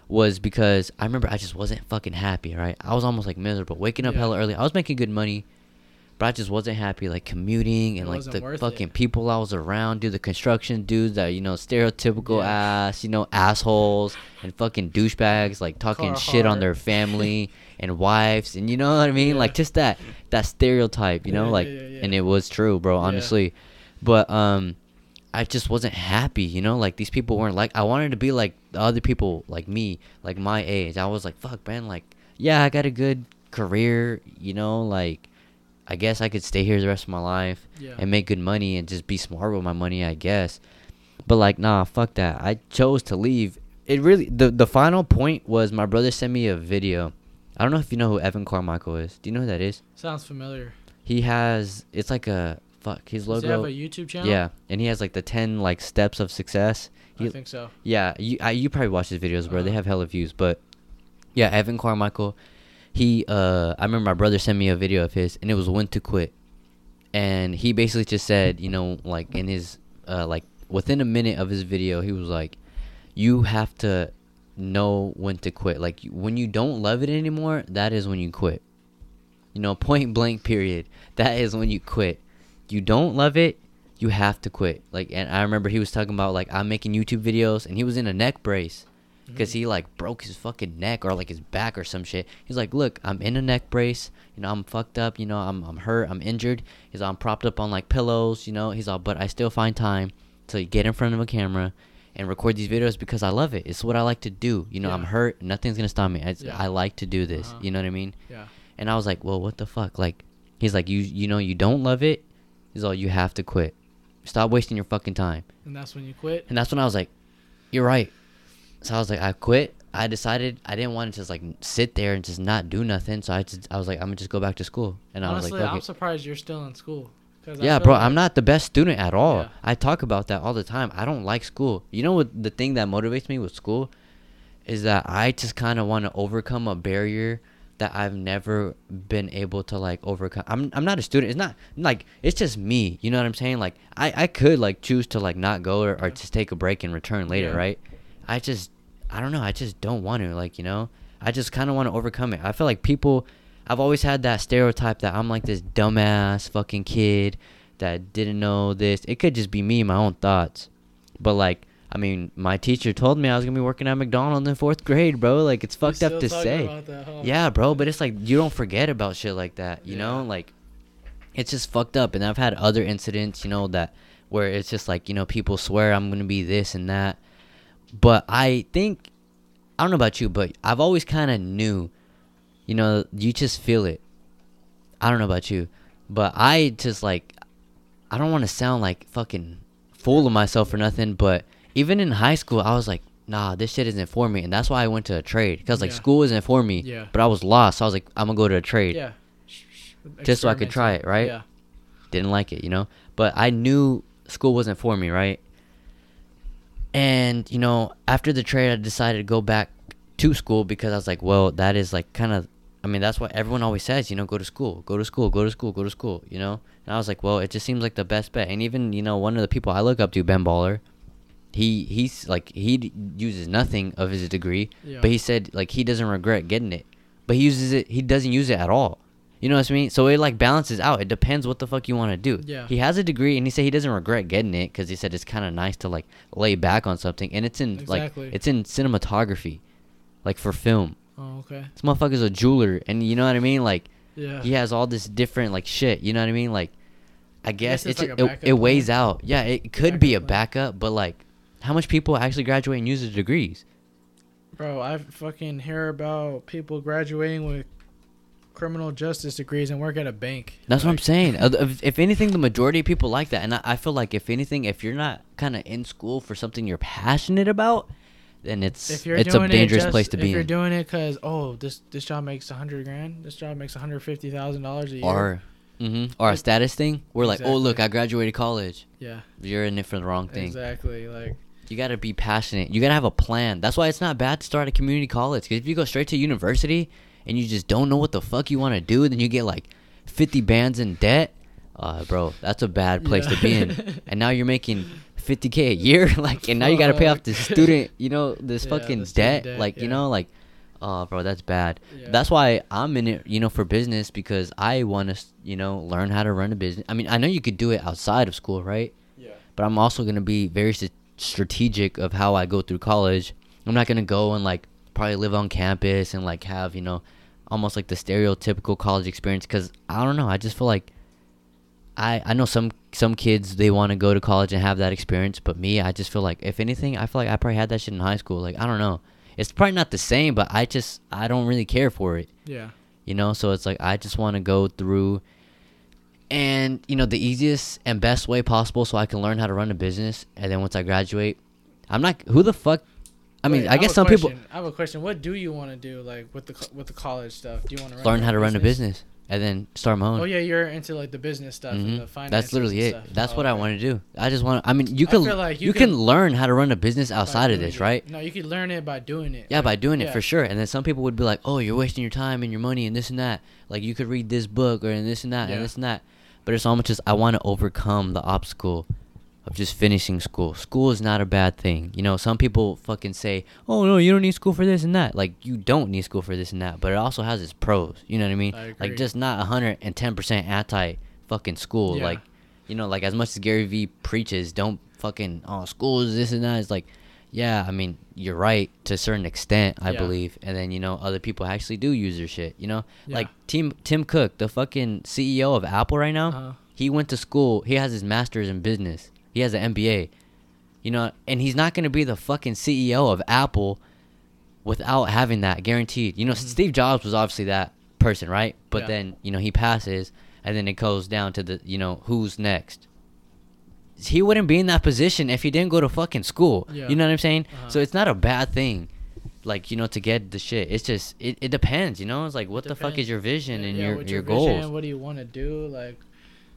was because I remember I just wasn't fucking happy, right? I was almost like miserable, waking up Yeah. hella early. I was making good money, but I just wasn't happy, like commuting and It like the fucking it. people I was around, dude. The construction dudes that you know, stereotypical Yeah. ass, you know, assholes and fucking douchebags, like talking shit on their family and wives, and you know what I mean, Yeah. like just that that stereotype, you know, Yeah, like, and it was true, bro, honestly, but um. I just wasn't happy, you know. Like these people weren't like. I wanted to be like the other people, like me, like my age. I was like, fuck, man. Like, yeah, I got a good career, you know. Like, I guess I could stay here the rest of my life Yeah. and make good money and just be smart with my money, I guess. But like, nah, fuck that. I chose to leave. It really the the final point was my brother sent me a video. I don't know if you know who Evan Carmichael is. Do you know who that is? Sounds familiar. He has it's like a fuck his Does logo. he have a YouTube channel? Yeah, and he has like the ten like steps of success. I think so. yeah, you I, you probably watch his videos, bro. They Uh-huh. have hella views, but yeah, Evan Carmichael. He uh, I remember my brother sent me a video of his, and it was when to quit, and he basically just said, you know, like in his uh, like within a minute of his video, he was like, you have to know when to quit. Like when you don't love it anymore, that is when you quit. You know, point blank. Period. That is when you quit. You don't love it, you have to quit. Like, and I remember he was talking about like I'm making YouTube videos, and he was in a neck brace because he like broke his fucking neck or like his back or some shit. He's like, look, I'm in a neck brace. You know, I'm fucked up. You know, I'm I'm hurt. I'm injured. He's all, I'm propped up on like pillows. You know, he's all, but I still find time to get in front of a camera and record these videos because I love it. It's what I like to do. You know, I'm hurt. Nothing's gonna stop me. I, Yeah. I like to do this. Uh-huh. You know what I mean? Yeah. And I was like, well, what the fuck? Like, he's like, you you know, you don't love it. He's all, you have to quit. Stop wasting your fucking time. And that's when you quit. And that's when I was like, you're right. So I was like, I quit. I decided I didn't want to just like sit there and just not do nothing. So I just I was like, I'm gonna just go back to school. And I was like, I'm surprised you're still in school. Yeah, bro, like- I'm not the best student at all. Yeah. I talk about that all the time. I don't like school. You know what the thing that motivates me with school is that I just kind of want to overcome a barrier that I've never been able to like overcome. I'm I'm not a student. It's not like it's just me. You know what I'm saying? Like I I could like choose to like not go or, or just take a break and return later, Yeah. right? I just I don't know. I just don't want to like, you know. I just kind of want to overcome it. I feel like people I've always had that stereotype that I'm like this dumbass fucking kid that didn't know this. It could just be me, my own thoughts. But like I mean, my teacher told me I was gonna be working at McDonald's in fourth grade, bro. Like it's fucked up to say. that, huh? Yeah, bro, but it's like you don't forget about shit like that, you know? Like it's just fucked up. And I've had other incidents, you know, that where it's just like, you know, people swear I'm going to be this and that. But I think I don't know about you, but I've always kind of knew, you know, you just feel it. I don't know about you, but I just like I don't want to sound like fucking full of myself or nothing, but even in high school, I was like, nah, this shit isn't for me, and that's why I went to a trade because like Yeah. school isn't for me. Yeah. But I was lost, so I was like, I'm gonna go to a trade. Yeah. Just so I could try it, right? Yeah. Didn't like it, you know. But I knew school wasn't for me, right? And you know, after the trade, I decided to go back to school because I was like, well, that is like kind of. I mean, that's what everyone always says, you know, go to school, go to school, go to school, go to school, you know. And I was like, well, it just seems like the best bet. And even you know, one of the people I look up to, Ben Baller, he he's like he d- uses nothing of his degree, Yeah. but he said like he doesn't regret getting it, but he uses it. He doesn't use it at all. You know what I mean? So it like balances out. It depends what the fuck you want to do. Yeah. He has a degree and he said he doesn't regret getting it because he said it's kind of nice to like lay back on something and it's in Exactly. like it's in cinematography, like for film. Oh, okay. This motherfucker's a jeweler and you know what I mean? Like Yeah. he has all this different like shit. You know what I mean? Like I guess, it's like it, it weighs plan. out. Yeah, it could be a Backup plan. backup, but like how much people actually graduate and use their degrees? Bro, I fucking hear about people graduating with criminal justice degrees and work at a bank. That's what I'm saying. If, if anything, the majority of people like that, and I, I feel like if anything, if you're not kind of in school for something you're passionate about, then it's If you're it's a dangerous it just, place to if be If you're in. doing it because oh this this job makes a hundred grand, this job makes a hundred fifty thousand dollars a year. Or, Mm-hmm. or a status thing. We're like, oh look, I graduated college. yeah, You're in it for the wrong thing. exactly. Like You gotta be passionate. You gotta have a plan. That's why it's not bad to start a community college. Because if you go straight to university and you just don't know what the fuck you want to do, and then you get like 50 bands in debt. Uh, bro, that's a bad place to be in. And now you're making 50k a year, like, and now you gotta pay off this student, you know, this Yeah, fucking debt. debt, Like, you know, like, oh, bro, that's bad. Yeah. That's why I'm in it, you know, for business because I want to, you know, learn how to run a business. I mean, I know you could do it outside of school, right? yeah, but I'm also gonna be very s- strategic of how I go through college. I'm not gonna go and like probably live on campus and like have you know almost like the stereotypical college experience because I don't know. I just feel like I I know some some kids they want to go to college and have that experience, but me I just feel like if anything I feel like I probably had that shit in high school. Like I don't know. It's probably not the same, but I just I don't really care for it yeah, you know so it's like i just want to go through and you know the easiest and best way possible so i can learn how to run a business and then once i graduate i'm not who the fuck i mean Wait, i guess some people. I have a question. What do you want to do, like with the with the college stuff? Do you want to learn how to run a business and then start my own Oh yeah, you're into like the business stuff Mhm. and the finance. that's literally it that's what i want to do i just want to i mean you I can feel like you, you can, can- learn how to run a business outside of this right No, you can learn it by doing it. Yeah, Like, by doing it for sure. And then some people would be like, "Oh, you're wasting your time and your money and this and that. Like you could read this book or and this and that Yeah. and this and that." But it's almost just I want to overcome the obstacle of just finishing school. School is not a bad thing. You know, some people fucking say, "Oh no, you don't need school for this and that." Like you don't need school for this and that, but it also has its pros. You know what I mean? I Like just not 110% anti fucking school. Yeah. Like you know, like as much as Gary Vee preaches, don't fucking oh school is this and that. It's like, yeah, I mean you're right to a certain extent, I Yeah. believe. And then you know other people actually do use their shit. You know, Yeah. like Tim Tim Cook, the fucking CEO of Apple right now. Uh-huh. He went to school. He has his master's in business. He has an MBA. You know, and he's not gonna be the fucking CEO of Apple without having that guaranteed. You know, Mhm. Steve Jobs was obviously that person, right? But Yeah. then you know he passes, and then it goes down to the you know who's next. He wouldn't be in that position if he didn't go to fucking school. Yeah. You know what I'm saying? Uh-huh. So it's not a bad thing, like you know, to get the shit. It's just it, it depends. You know, it's like what the fuck is your vision and Yeah, your your, vision, goals. What do you want to do? Like,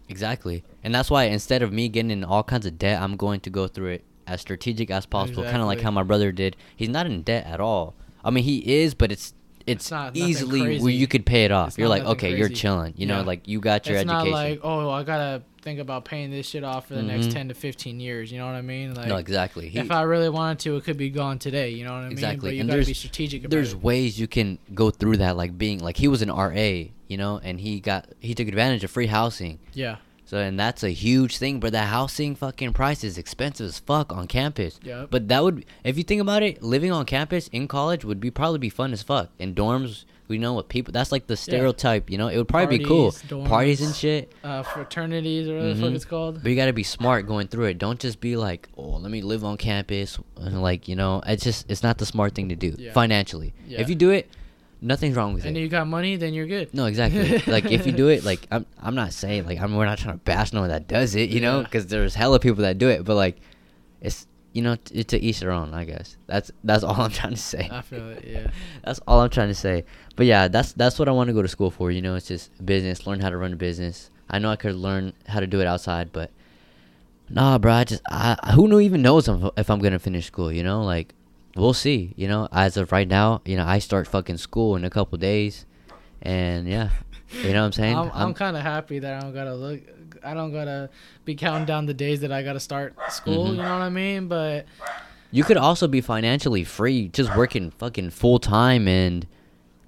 Exactly. And that's why instead of me getting in all kinds of debt, I'm going to go through it as strategic as possible, kind of like how my brother did. He's not in debt at all. I mean, he is, but it's it's, It's not easily where you could pay it off. It's You're like, okay, you're chilling. You know, like you got your it's education. not like, oh, I gotta think about paying this shit off for the next Mhm. ten to fifteen years. You know what I mean? Like, no, exactly. He, if I really wanted to, it could be gone today. You know what I mean? Exactly, But you gotta there's- be strategic about there's it. ways you can go through that, like being like he was an RA, you know, and he got he took advantage of free housing. Yeah. So and that's a huge thing, but the housing fucking price is expensive as fuck on campus. Yep. But that would, if you think about it, living on campus in college would be probably be fun as fuck. In dorms, we know what people. That's like the stereotype, you know. It would probably be cool, Parties, parties and shit. uh, fraternities or whatever the fuck Mhm. it's called. But you gotta be smart going through it. Don't just be like, oh, let me live on campus. And like, you know, it's just it's not the smart thing to do Yeah. financially. Yeah. If you do it, nothing's wrong with And it. And you got money, then you're good. No, exactly. like if you do it, like I'm, I'm not saying like I'm. We're not trying to bash no one that does it, you know, because there's hella people that do it. But like, it's you know, t- to each their own. I guess that's that's all I'm trying to say. I feel it. Yeah. That's all I'm trying to say. But yeah, that's that's what I want to go to school for. You know, it's just business. Learn how to run a business. I know I could learn how to do it outside, but nah, bro. I just I who knew even knows if, I'm gonna finish school. You know, like we'll see. You know, as of right now, you know, I start fucking school in a couple days, and yeah, you know what I'm saying. I'm, I'm kind of happy that I don't gotta look. I don't gotta be counting down the days that I gotta start school. Mhm. You know what I mean? But you could also be financially free, just working fucking full time and,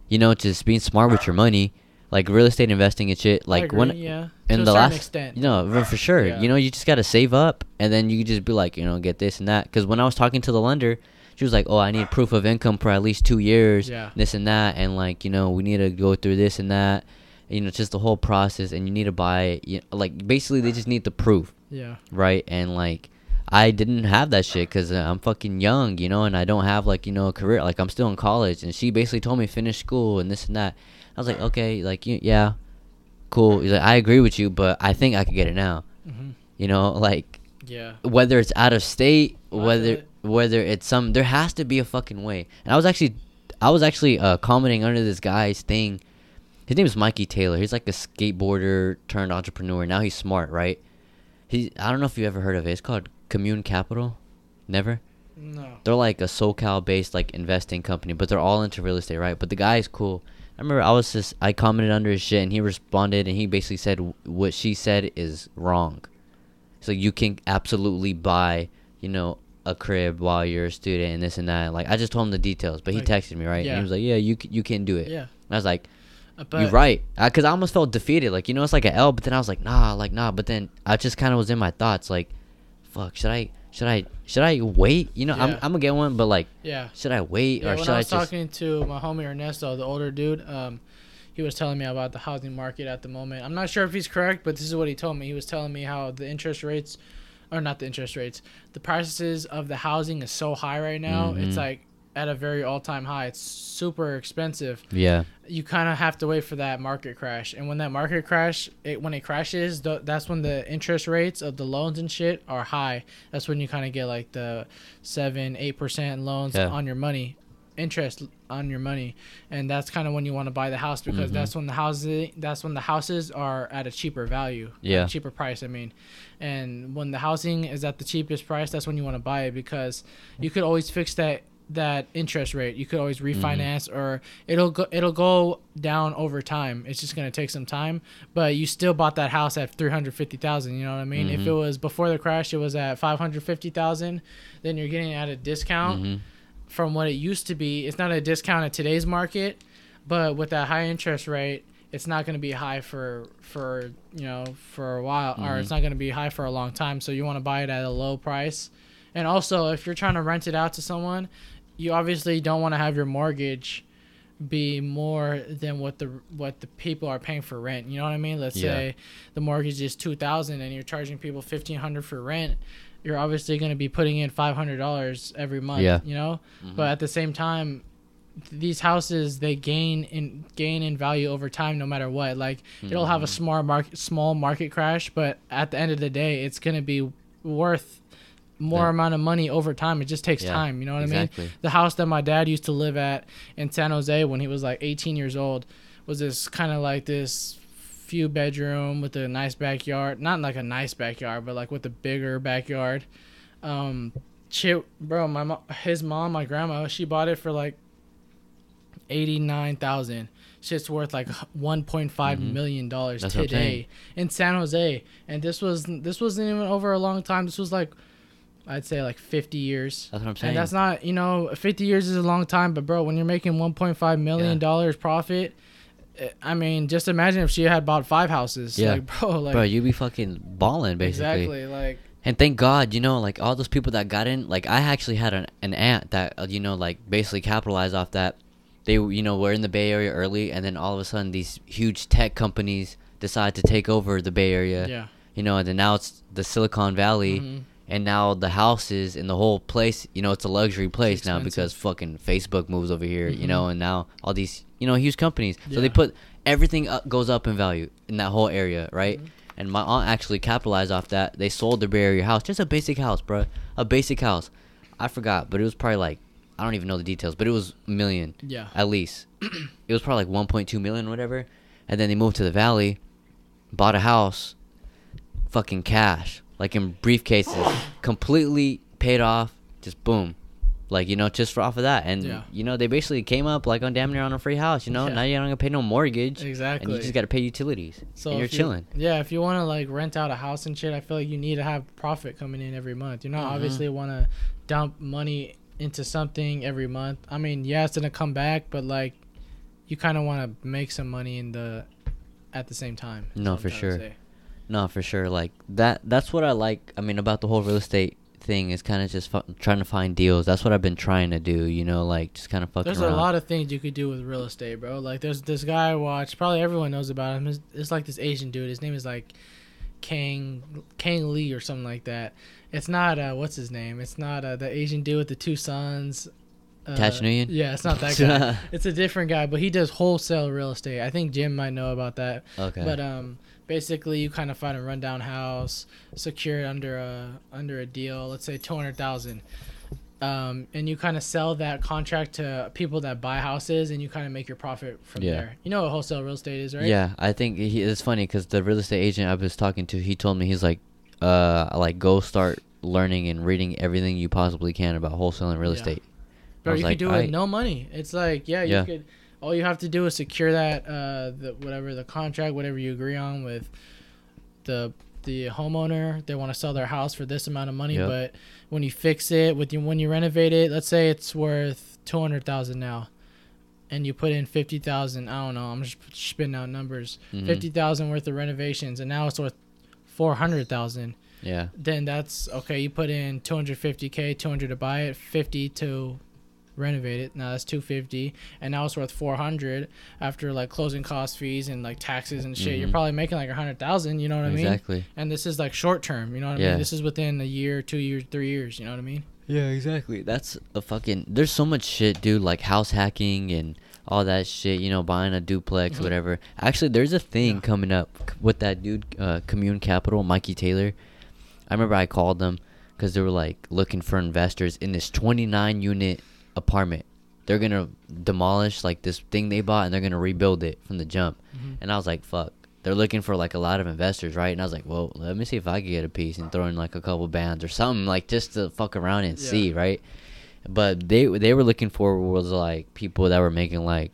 you know, just being smart with your money, like real estate investing and shit. Like agree, when yeah, in to the last, extent. you know, for- sure. Yeah. You know, you just gotta save up, and then you could just be like, you know, get this and that. Because when I was talking to the lender, she was like, "Oh, I need proof of income for at least two years, Yeah. this and that, and like, you know, we need to go through this and that." You know, just the whole process, and you need to buy, you like, basically, they just need the proof yeah, right? And like, I didn't have that shit because uh, I'm fucking young, you know, and I don't have like you know a career. Like I'm still in college, and she basically told me finish school and this and that. I was like, okay, like you, yeah, cool. He's like, I agree with you, but I think I could get it now. hmm You know, like yeah. whether it's out of state, whether it. whether it's some, there has to be a fucking way. And I was actually, I was actually uh, commenting under this guy's thing. His name is Mikey Taylor. He's like a skateboarder turned entrepreneur. Now he's smart, right? He, I don't know if you ever heard of it. It's called Commune Capital. Never. No. They're like a SoCal based like investing company, but they're all into real estate, right? But the guy is cool. I remember I was just I commented under his shit and he responded and he basically said what she said is wrong. So you can absolutely buy, you know, a crib while you're a student and this and that. Like I just told him the details, but he Like, texted me right, and yeah. he was like, "Yeah, you you can do it." Yeah. And I was like, But "You're right," because I almost felt defeated. Like you know, it's like an L, but then I was like, "Nah, like nah." But then I just kind of was in my thoughts, like, "Fuck, should I?" Should I should I wait? You know, I'm I'm gonna get one, but like, Yeah. should I wait Yeah, or should I I, was just? talking to my homie Ernesto, the older dude, um, he was telling me about the housing market at the moment. I'm not sure if he's correct, but this is what he told me. He was telling me how the interest rates, or not the interest rates, the prices of the housing is so high right now. It's Mhm. like at a very all-time high. It's super expensive. Yeah, You kind of have to wait for that market crash, and when that market crash, it when it crashes, th- that's when the interest rates of the loans and shit are high. That's when you kind of get like the seven, eight percent loans Yeah. on your money, interest on your money, and that's kind of when you want to buy the house because Mhm. that's when the houses that's when the houses are at a cheaper value, Yeah. cheaper price. I mean, and when the housing is at the cheapest price, that's when you want to buy it because you could always fix that that interest rate. You could always refinance or it'll go it'll go down over time. It's just gonna take some time, but you still bought that house at three hundred fifty thousand. You know what I mean? If Mhm. it was before the crash, it was at five hundred fifty thousand. Then you're getting at a discount hmm from what it used to be. It's not a discount at today's market, but with that high interest rate, it's not going to be high for for you know for a while, or Mhm. it's not going to be high for a long time. So you want to buy it at a low price, and also if you're trying to rent it out to someone, you obviously don't want to have your mortgage be more than what the what the people are paying for rent. You know what I mean? Let's Yeah. say the mortgage is two thousand and you're charging people fifteen hundred for rent. You're obviously going to be putting in five hundred dollars every month. Yeah. You know, Mhm. but at the same time, these houses they gain in gain in value over time no matter what. Like it'll have a Mhm. small market small market crash, but at the end of the day, it's going to be worth more Yeah. amount of money over time. It just takes Yeah, time. You know what I mean? the house that my dad used to live at in San Jose when he was like 18 years old was this kind of like this few bedroom with a nice backyard. Not like a nice backyard, but like with a bigger backyard. Um, shit, bro, my mo- his mom, my grandma, she bought it for like eighty nine thousand. Shit's worth like one point five Mhm. million dollars That's what I'm today in San Jose, and this was this wasn't even over a long time. This was like, I'd say like fifty years. That's what I'm saying. And that's not, you know, 50 years is a long time, but bro, when you're making 1.5 million Yeah. dollars profit, eh, I mean, just imagine if she had bought five houses. Yeah. Like, bro, like bro, you be fucking balling basically. exactly, like And thank God, you know, like all those people that got in, like I actually had an, an aunt that, uh, you know, like basically capitalized off that. They, you know, were in the Bay Area early, and then all of a sudden these huge tech companies decide to take over the Bay Area. yeah. You know, and then now it's the Silicon Valley, Mhm. And now the houses and the whole place, you know, it's a luxury place now because fucking Facebook moves over here, you Mhm. know, and now all these, you know, huge companies. So they put everything up, goes up in value in that whole area, right? Mhm. And my aunt actually capitalized off that. They sold their Bay Area house, just a basic house, bro, a basic house. I forgot, but it was probably like I don't even know the details, but it was a million Yeah. at least. it was probably like 1.2 million, whatever. And then they moved to the valley, bought a house, fucking cash, like in briefcases, completely paid off. Just boom, like you know, just for off of that. And Yeah. you know, they basically came up like on damn near on a free house. You know, Yeah. now you're not gonna pay no mortgage. Exactly. And you just gotta pay utilities. So and you're you- chilling. yeah, if you want to like rent out a house and shit, I feel like you need to have profit coming in every month. You know, Mhm. obviously want to dump money into something every month. I mean, yeah, it's gonna come back, but like, you kind of want to make some money in the at the same time. No, for to sure. No, for sure. Like that. That's what I like. I mean, about the whole real estate thing is kind of just fu- trying to find deals. That's what I've been trying to do. You know, like just kind of fucking. There's around. a lot of things you could do with real estate, bro. Like there's this guy I watched. Probably everyone knows about him. It's, it's like this Asian dude. His name is like Kang Kang Lee or something like that. It's not uh what's his name? It's not uh, the Asian dude with the two sons. Uh, Cash Nguyen? Yeah, it's not that guy. it's a different guy, but he does wholesale real estate. I think Jim might know about that. Okay. But um, basically, you kind of find a rundown house, secure it under a under a deal. Let's say two hundred thousand, um, and you kind of sell that contract to people that buy houses, and you kind of make your profit from Yeah. there. You know what wholesale real estate is, right? Yeah, I think he, it's funny because the real estate agent I was talking to, he told me he's like, uh, like go start learning and reading everything you possibly can about wholesaling real Yeah. estate. I Bro, you like, could do it "Aight." with no money. It's like, yeah, you Yeah. could. All you have to do is secure that, uh, the whatever the contract, whatever you agree on with the the homeowner. They want to sell their house for this amount of money, Yep. but when you fix it, with you when you renovate it, let's say it's worth two hundred thousand now, and you put in fifty thousand. I don't know. I'm just spitting out numbers. Mhm. Fifty thousand worth of renovations, and now it's worth four hundred thousand Yeah. then that's okay. You put in 250k, 200 to buy it, 50 to renovate it. Now that's 250, and now it's worth 400 after like closing cost fees and like taxes and shit. You're Mhm. probably making like a hundred thousand. You know what I mean? Exactly. And this is like short term. You know what I Yeah. mean? This is within a year, two years, three years. You know what I mean? Yeah, exactly. That's a fucking. There's so much shit, dude. Like house hacking and all that shit. You know, buying a duplex, Mhm. whatever. Actually, there's a thing Yeah. coming up with that dude, uh, Commune Capital, Mikey Taylor. I remember I called them because they were like looking for investors in this 29 unit apartment. They're gonna demolish like this thing they bought and they're gonna rebuild it from the jump. Mhm. And I was like, fuck. They're looking for like a lot of investors, right? And I was like, well, let me see if I could get a piece and throw in like a couple bands or something, like just to fuck around and Yeah. see, right? But they they were looking for was like people that were making like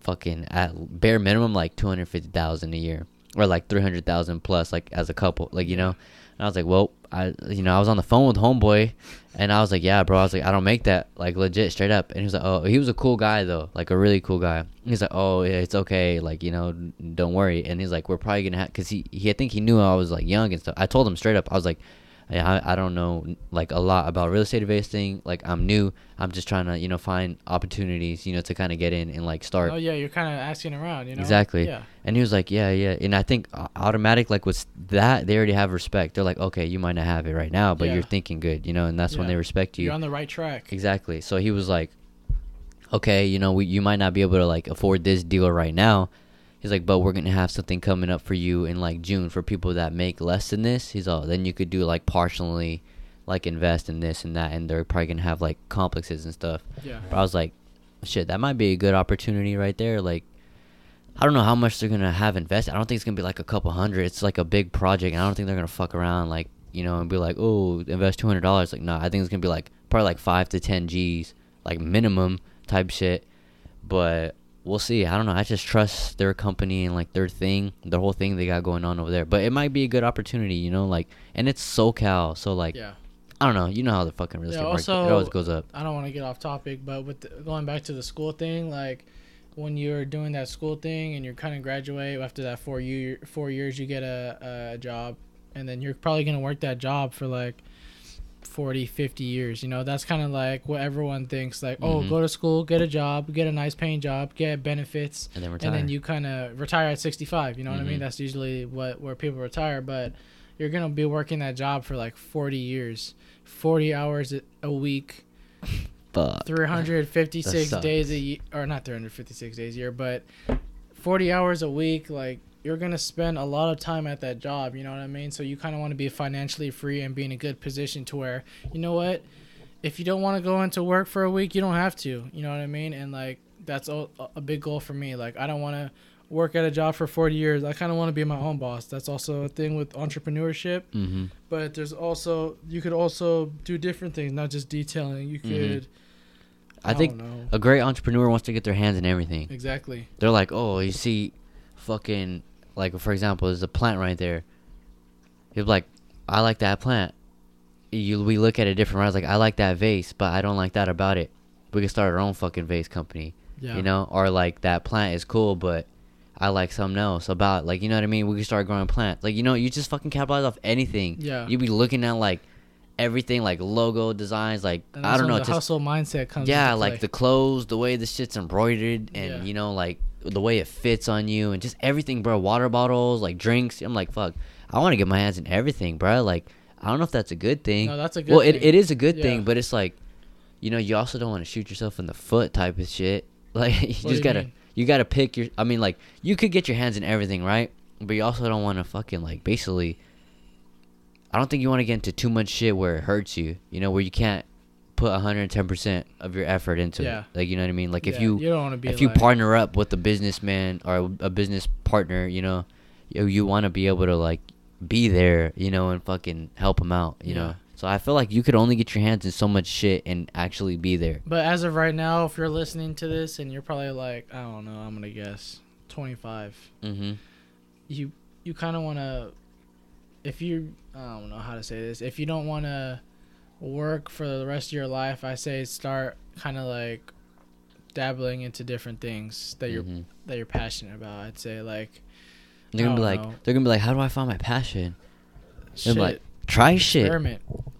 fucking at bare minimum like two hundred fifty thousand a year or like three hundred thousand plus like as a couple, like you know. And I was like, well, I you know I was on the phone with homeboy, and I was like, yeah, bro. I was like, I don't make that like legit straight up. And he was like, oh, he was a cool guy though, like a really cool guy. He's like, oh, yeah, it's okay, like you know, don't worry. And he's like, we're probably gonna have, cause he, he I think he knew I was like young and stuff. I told him straight up, I was like. I, I don't know like a lot about real estate investing. Like I'm new. I'm just trying to you know find opportunities you know to kind of get in and like start. Oh yeah, you're kind of asking around. You know? Exactly. Yeah. And he was like, yeah, yeah. And I think uh, automatic, like with that, they already have respect. They're like, okay, you might not have it right now, but Yeah. you're thinking good, you know, and that's when they respect you. You're on the right track. exactly. So he was like, okay, you know, we, you might not be able to like afford this deal right now. He's like, but we're gonna have something coming up for you in like June for people that make less than this. He's all, then you could do like partially, like invest in this and that, and they're probably gonna have like complexes and stuff. Yeah. But I was like, shit, that might be a good opportunity right there. Like, I don't know how much they're gonna have invested. I don't think it's gonna be like a couple hundred. It's like a big project. And I don't think they're gonna fuck around like you know and be like, oh, invest two hundred dollars. Like, no, I think it's gonna be like probably like five to ten G's, like minimum type shit. But we'll see. I don't know. I just trust their company and like their thing, the whole thing they got going on over there. But it might be a good opportunity, you know, like, and it's SoCal, so like, Yeah. I don't know. You know how the fucking real Yeah, estate market it always goes up. I don't want to get off topic, but with the, going back to the school thing, like when you're doing that school thing and you're kind of graduate after that four year four years, you get a, a job, and then you're probably gonna work that job for like 40 50 years you know that's kind of like what everyone thinks like oh Mhm. go to school get a job get a nice paying job get benefits and then retire. and then you kind of retire at 65 you know what i mean that's usually what where people retire but you're gonna be working that job for like 40 years 40 hours a- a week Fuck. 356 days a year or not 356 days a year but 40 hours a week like you're gonna spend a lot of time at that job you know what i mean? So you kind of want to be financially free and be in a good position to where you know what? If you don't want to go into work for a week you don't have to you know what i mean? And like that's a, a big goal for me. Like i don't want to work at a job for 40 years. I kind of want to be my own boss. That's also a thing with entrepreneurship. Mm-hmm. but there's also you could also do different things not just detailing. You Mhm. could I think a great entrepreneur wants to get their hands in everything. exactly. They're like, oh, you see, fucking, like for example, there's a plant right there. You're like, I like that plant. You we look at it different. Right? Like I like that vase, but I don't like that about it. We could start our own fucking vase company. yeah You know, or like that plant is cool, but I like something else about like you know what I mean. We could start growing plants. Like you know, you just fucking capitalize off anything. Yeah. You be looking at like everything, like logo designs, like I don't know, when just hustle mindset comes. yeah like the clothes the way the shit's embroidered and Yeah. you know like the way it fits on you and just everything bro water bottles like drinks i'm like fuck i want to get my hands in everything bro like i don't know if that's a good thing No, that's a good well thing. It, it is a good Yeah. thing but it's like you know you also don't want to shoot yourself in the foot type of shit like you What just you gotta mean? you gotta pick your i mean like you could get your hands in everything right but you also don't want to fucking like basically i don't think you want to get into too much shit where it hurts you you know where you can't put 110% of your effort into Yeah. it like you know what i mean like if you you don't want to be if you partner up with a businessman or a business partner you know you, you want to be able to like be there you know and fucking help them out you Yeah. know so i feel like you could only get your hands in so much shit and actually be there But as of right now, if you're listening to this and you're probably like, I don't know, I'm gonna guess 25. mm-hmm You you kind of want to, if you, I don't know how to say this. If you don't want to work for the rest of your life, I say start kind of like dabbling into different things that you're Mhm. that you're passionate about. I'd say like they're gonna be like know. they're gonna be like how do i find my passion they're shit, like try shit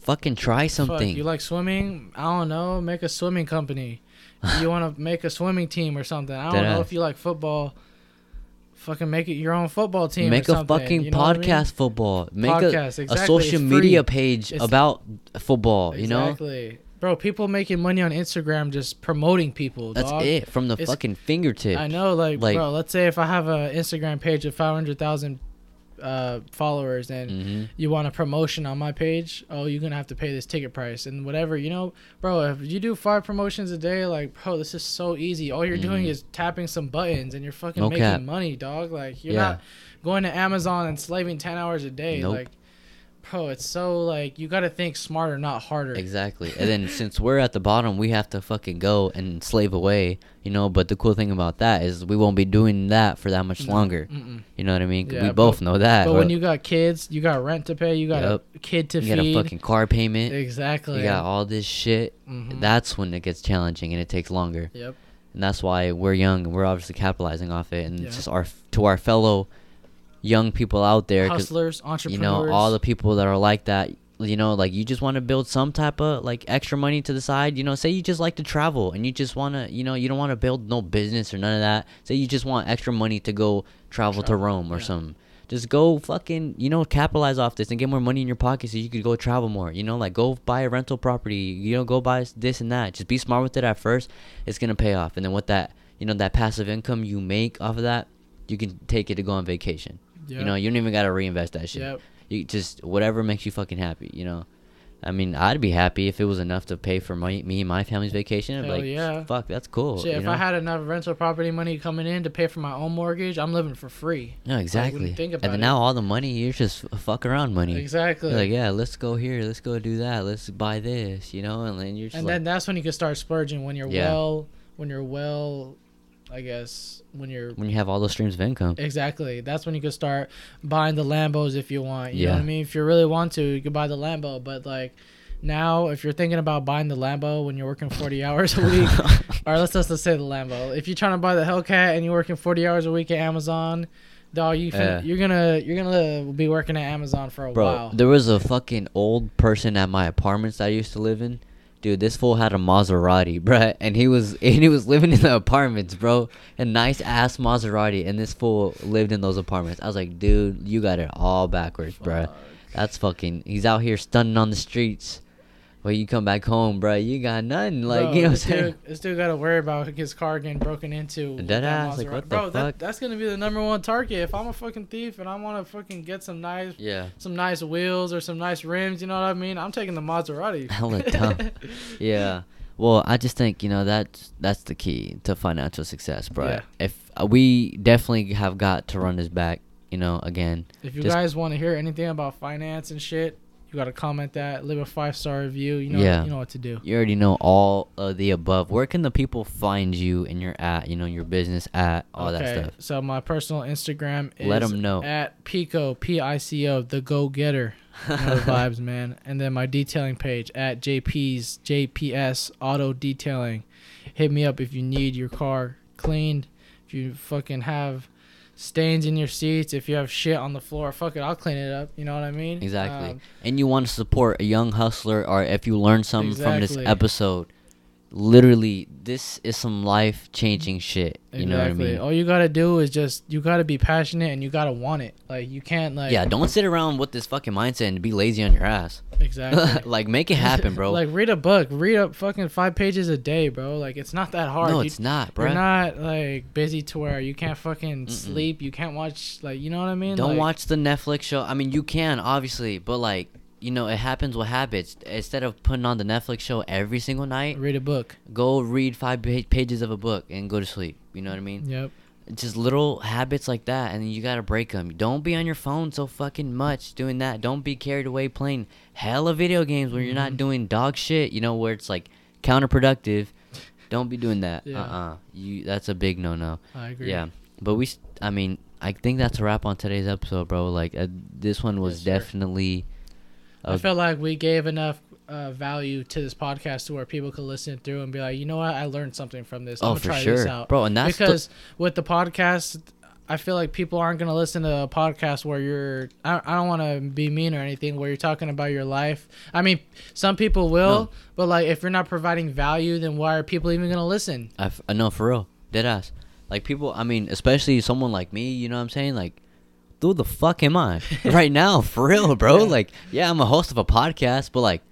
fucking try Fuck, something you like swimming? I don't know. Make a swimming company. you want to make a swimming team or something? I don't know Deadass. if you like football. Fucking make it your own football team. make or a something, fucking you know what I mean? podcast football make Podcast, a, exactly, a social media page It's- about football you know Exactly. Bro, people making money on Instagram just promoting people. that's dog. it from the It's- fucking fingertips I know, like, Like- bro. Let's say if I have an Instagram page of five hundred thousand uh, followers and mm-hmm. you want a promotion on my page, oh, you're gonna have to pay this ticket price and whatever, you know, bro. If you do five promotions a day, like, bro, this is so easy. All you're doing Mhm. is tapping some buttons and you're fucking No making cap. money, dog. Like, you're Yeah. not going to Amazon and slaving ten hours a day. Nope. Like, bro, it's so like you got to think smarter, not harder. Exactly. And then since we're at the bottom, we have to fucking go and slave away, you know. But the cool thing about that is we won't be doing that for that much No, longer. mm-mm. You know what I mean? Yeah, we both but- know that. But when you got kids, you got rent to pay, you got Yep. a kid to you got feed. a fucking car payment, exactly. you got all this shit. Mhm. That's when it gets challenging and it takes longer. Yep. And that's why we're young and we're obviously capitalizing off it. And Yeah. it's just our to our fellow young people out there, Hustlers, you entrepreneurs. know all the people that are like that you know like you just want to build some type of like extra money to the side you know say you just like to travel and you just want to you know you don't want to build no business or none of that say you just want extra money to go travel, to rome or yeah. something just go fucking you know capitalize off this and get more money in your pocket so you could go travel more you know like go buy a rental property you know go buy this and that just be smart with it at first it's gonna pay off and then with that you know that passive income you make off of that you can take it to go on vacation you know you don't even gotta reinvest that shit Yep. you just whatever makes you fucking happy, you know. I mean, I'd be happy if it was enough to pay for my me and my family's vacation. Hell like, yeah. fuck, that's cool. Shit, if know? I had enough rental property money coming in to pay for my own mortgage, I'm living for free. no, exactly. think and about then it. now all the money, you're just fuck around money. Exactly. You're like, yeah, let's go here, let's go do that, let's buy this, you know, and then you're just and like, then that's when you can start splurging when you're Yeah. well, when you're well, I guess when you're when you have all those streams of income. exactly. That's when you can start buying the Lambos if you want. You know what I mean? If you really want to, you can buy the Lambo. But like, now if you're thinking about buying the Lambo when you're working 40 hours a week, or let's just let's say the Lambo. If you're trying to buy the Hellcat and you're working 40 hours a week at Amazon, dog, you fin- Yeah. you're gonna you're gonna be working at Amazon for a Bro, while. there was a fucking old person at my apartments that I used to live in. Dude, this fool had a Maserati, bruh, and he was and he was living in the apartments, bro. A nice ass Maserati, and this fool lived in those apartments. I was like, dude, you got it all backwards, bruh. That's fucking. He's out here stunning on the streets. When you come back home, bro. you got nothing. Like Bro, you know what I'm saying? This dude got to worry about his car getting broken into. Dead ass, like, what the Bro, fuck? That, that's gonna be the number one target. If I'm a fucking thief and I want to fucking get some nice, Yeah. some nice wheels or some nice rims, you know what I mean? I'm taking the Maserati. Hella dumb. yeah. Well, I just think you know that's that's the key to financial success, bro. Yeah. If uh, we definitely have got to run this back, you know, again. If you Just- guys want to hear anything about finance and shit, you gotta comment that, leave a five star review. You know, Yeah. you know what to do. You already know all of the above. Where can the people find you and your at, you know, your business at, all that stuff? So my personal Instagram is Let 'em know. at Pico P I C O the Go Getter. You know the vibes, man. And then my detailing page at JP's JPS Auto Detailing. Hit me up if you need your car cleaned. If you fucking have stains in your seats, if you have shit on the floor, fuck it, I'll clean it up. You know what I mean? Exactly. Um, and you want to support a young hustler, or if you learn something from this episode, literally, this is some life changing shit. You know what I mean? All you gotta do is just you gotta be passionate and you gotta want it. Like you can't like yeah, don't sit around with this fucking mindset and be lazy on your ass. exactly. like, make it happen, bro. like read a book, read up fucking five pages a day, bro. Like it's not that hard. no, You- it's not, bro. You're not like busy to where you can't fucking sleep. You can't watch like you know what I mean. Don't Like, watch the Netflix show. I mean, you can obviously, but like, you know, it happens with habits. Instead of putting on the Netflix show every single night, Read a book. go read five pages of a book and go to sleep. You know what I mean? Yep. Just little habits like that, and you gotta break them. Don't be on your phone so fucking much doing that. Don't be carried away playing hella video games when you're not Mhm. doing dog shit. You know where it's like counterproductive. Don't be doing that. Yeah. Uh uh You that's a big no no. I agree. Yeah, but we. I mean, I think that's a wrap on today's episode, bro. Like uh, this one was Yes, definitely. I a- felt like we gave enough uh, value to this podcast to where people could listen through and be like, you know what, I learned something from this. I'm oh, gonna for try this sure, out. bro. And that's the- because with the podcast i feel like people aren't going to listen to a podcast where you're i, I don't want to be mean or anything where you're talking about your life i mean some people will No. but like if you're not providing value then why are people even going to listen I, f- I know for real, dead ass. Like people, I mean, especially someone like me. You know what I'm saying? Like, who the fuck am I right now? For real, bro. Yeah. Like, yeah, I'm a host of a podcast, but like,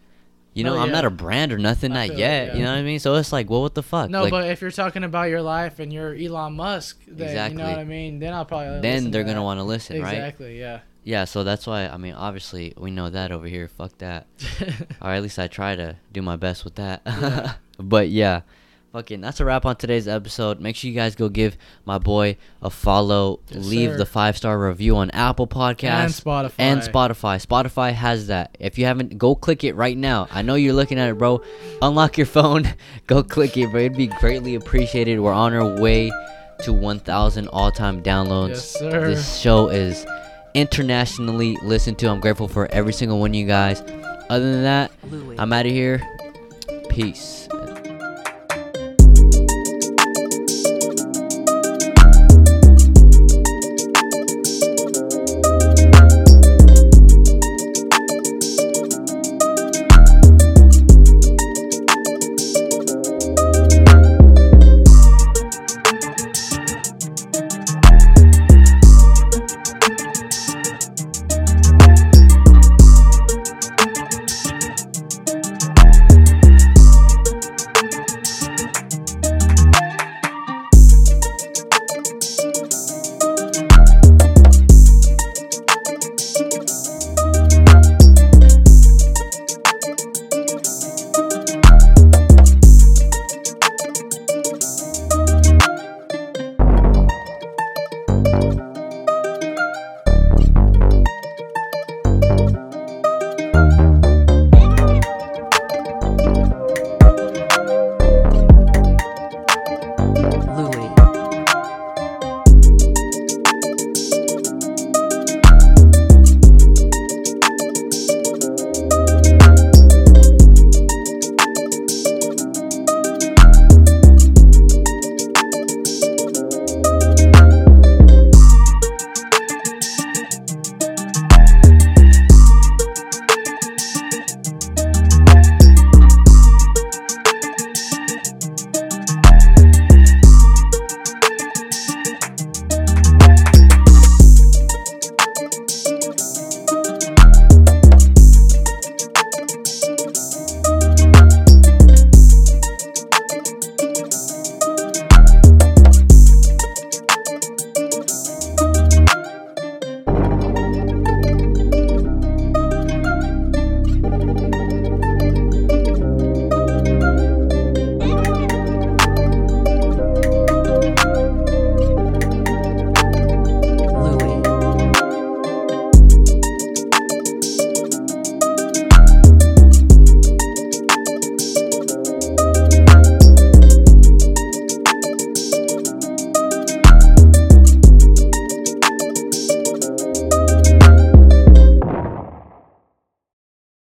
you know, Oh, I'm not a brand or nothing, I not yet. it, You know what I mean? So it's like, well, what the fuck? no like, but if you're talking about your life and you're elon musk then you know what i mean then i'll probably then they're to gonna want to listen, right? exactly yeah Yeah. So that's why. I mean, obviously, we know that over here. Fuck that. or at least I try to do my best with that. Yeah. but yeah, fucking that's a wrap on today's episode. Make sure you guys go give my boy a follow. Yes, leave sir. the five star review on Apple Podcasts and spotify and Spotify. Spotify has that. If you haven't, go click it right now. I know you're looking at it, bro. Unlock your phone, go click it, bro. It'd be greatly appreciated. We're on our way to 1,000 all-time downloads. Yes, sir. This show is internationally listened to. I'm grateful for every single one of you guys. Other than that, I'm out of here. Peace.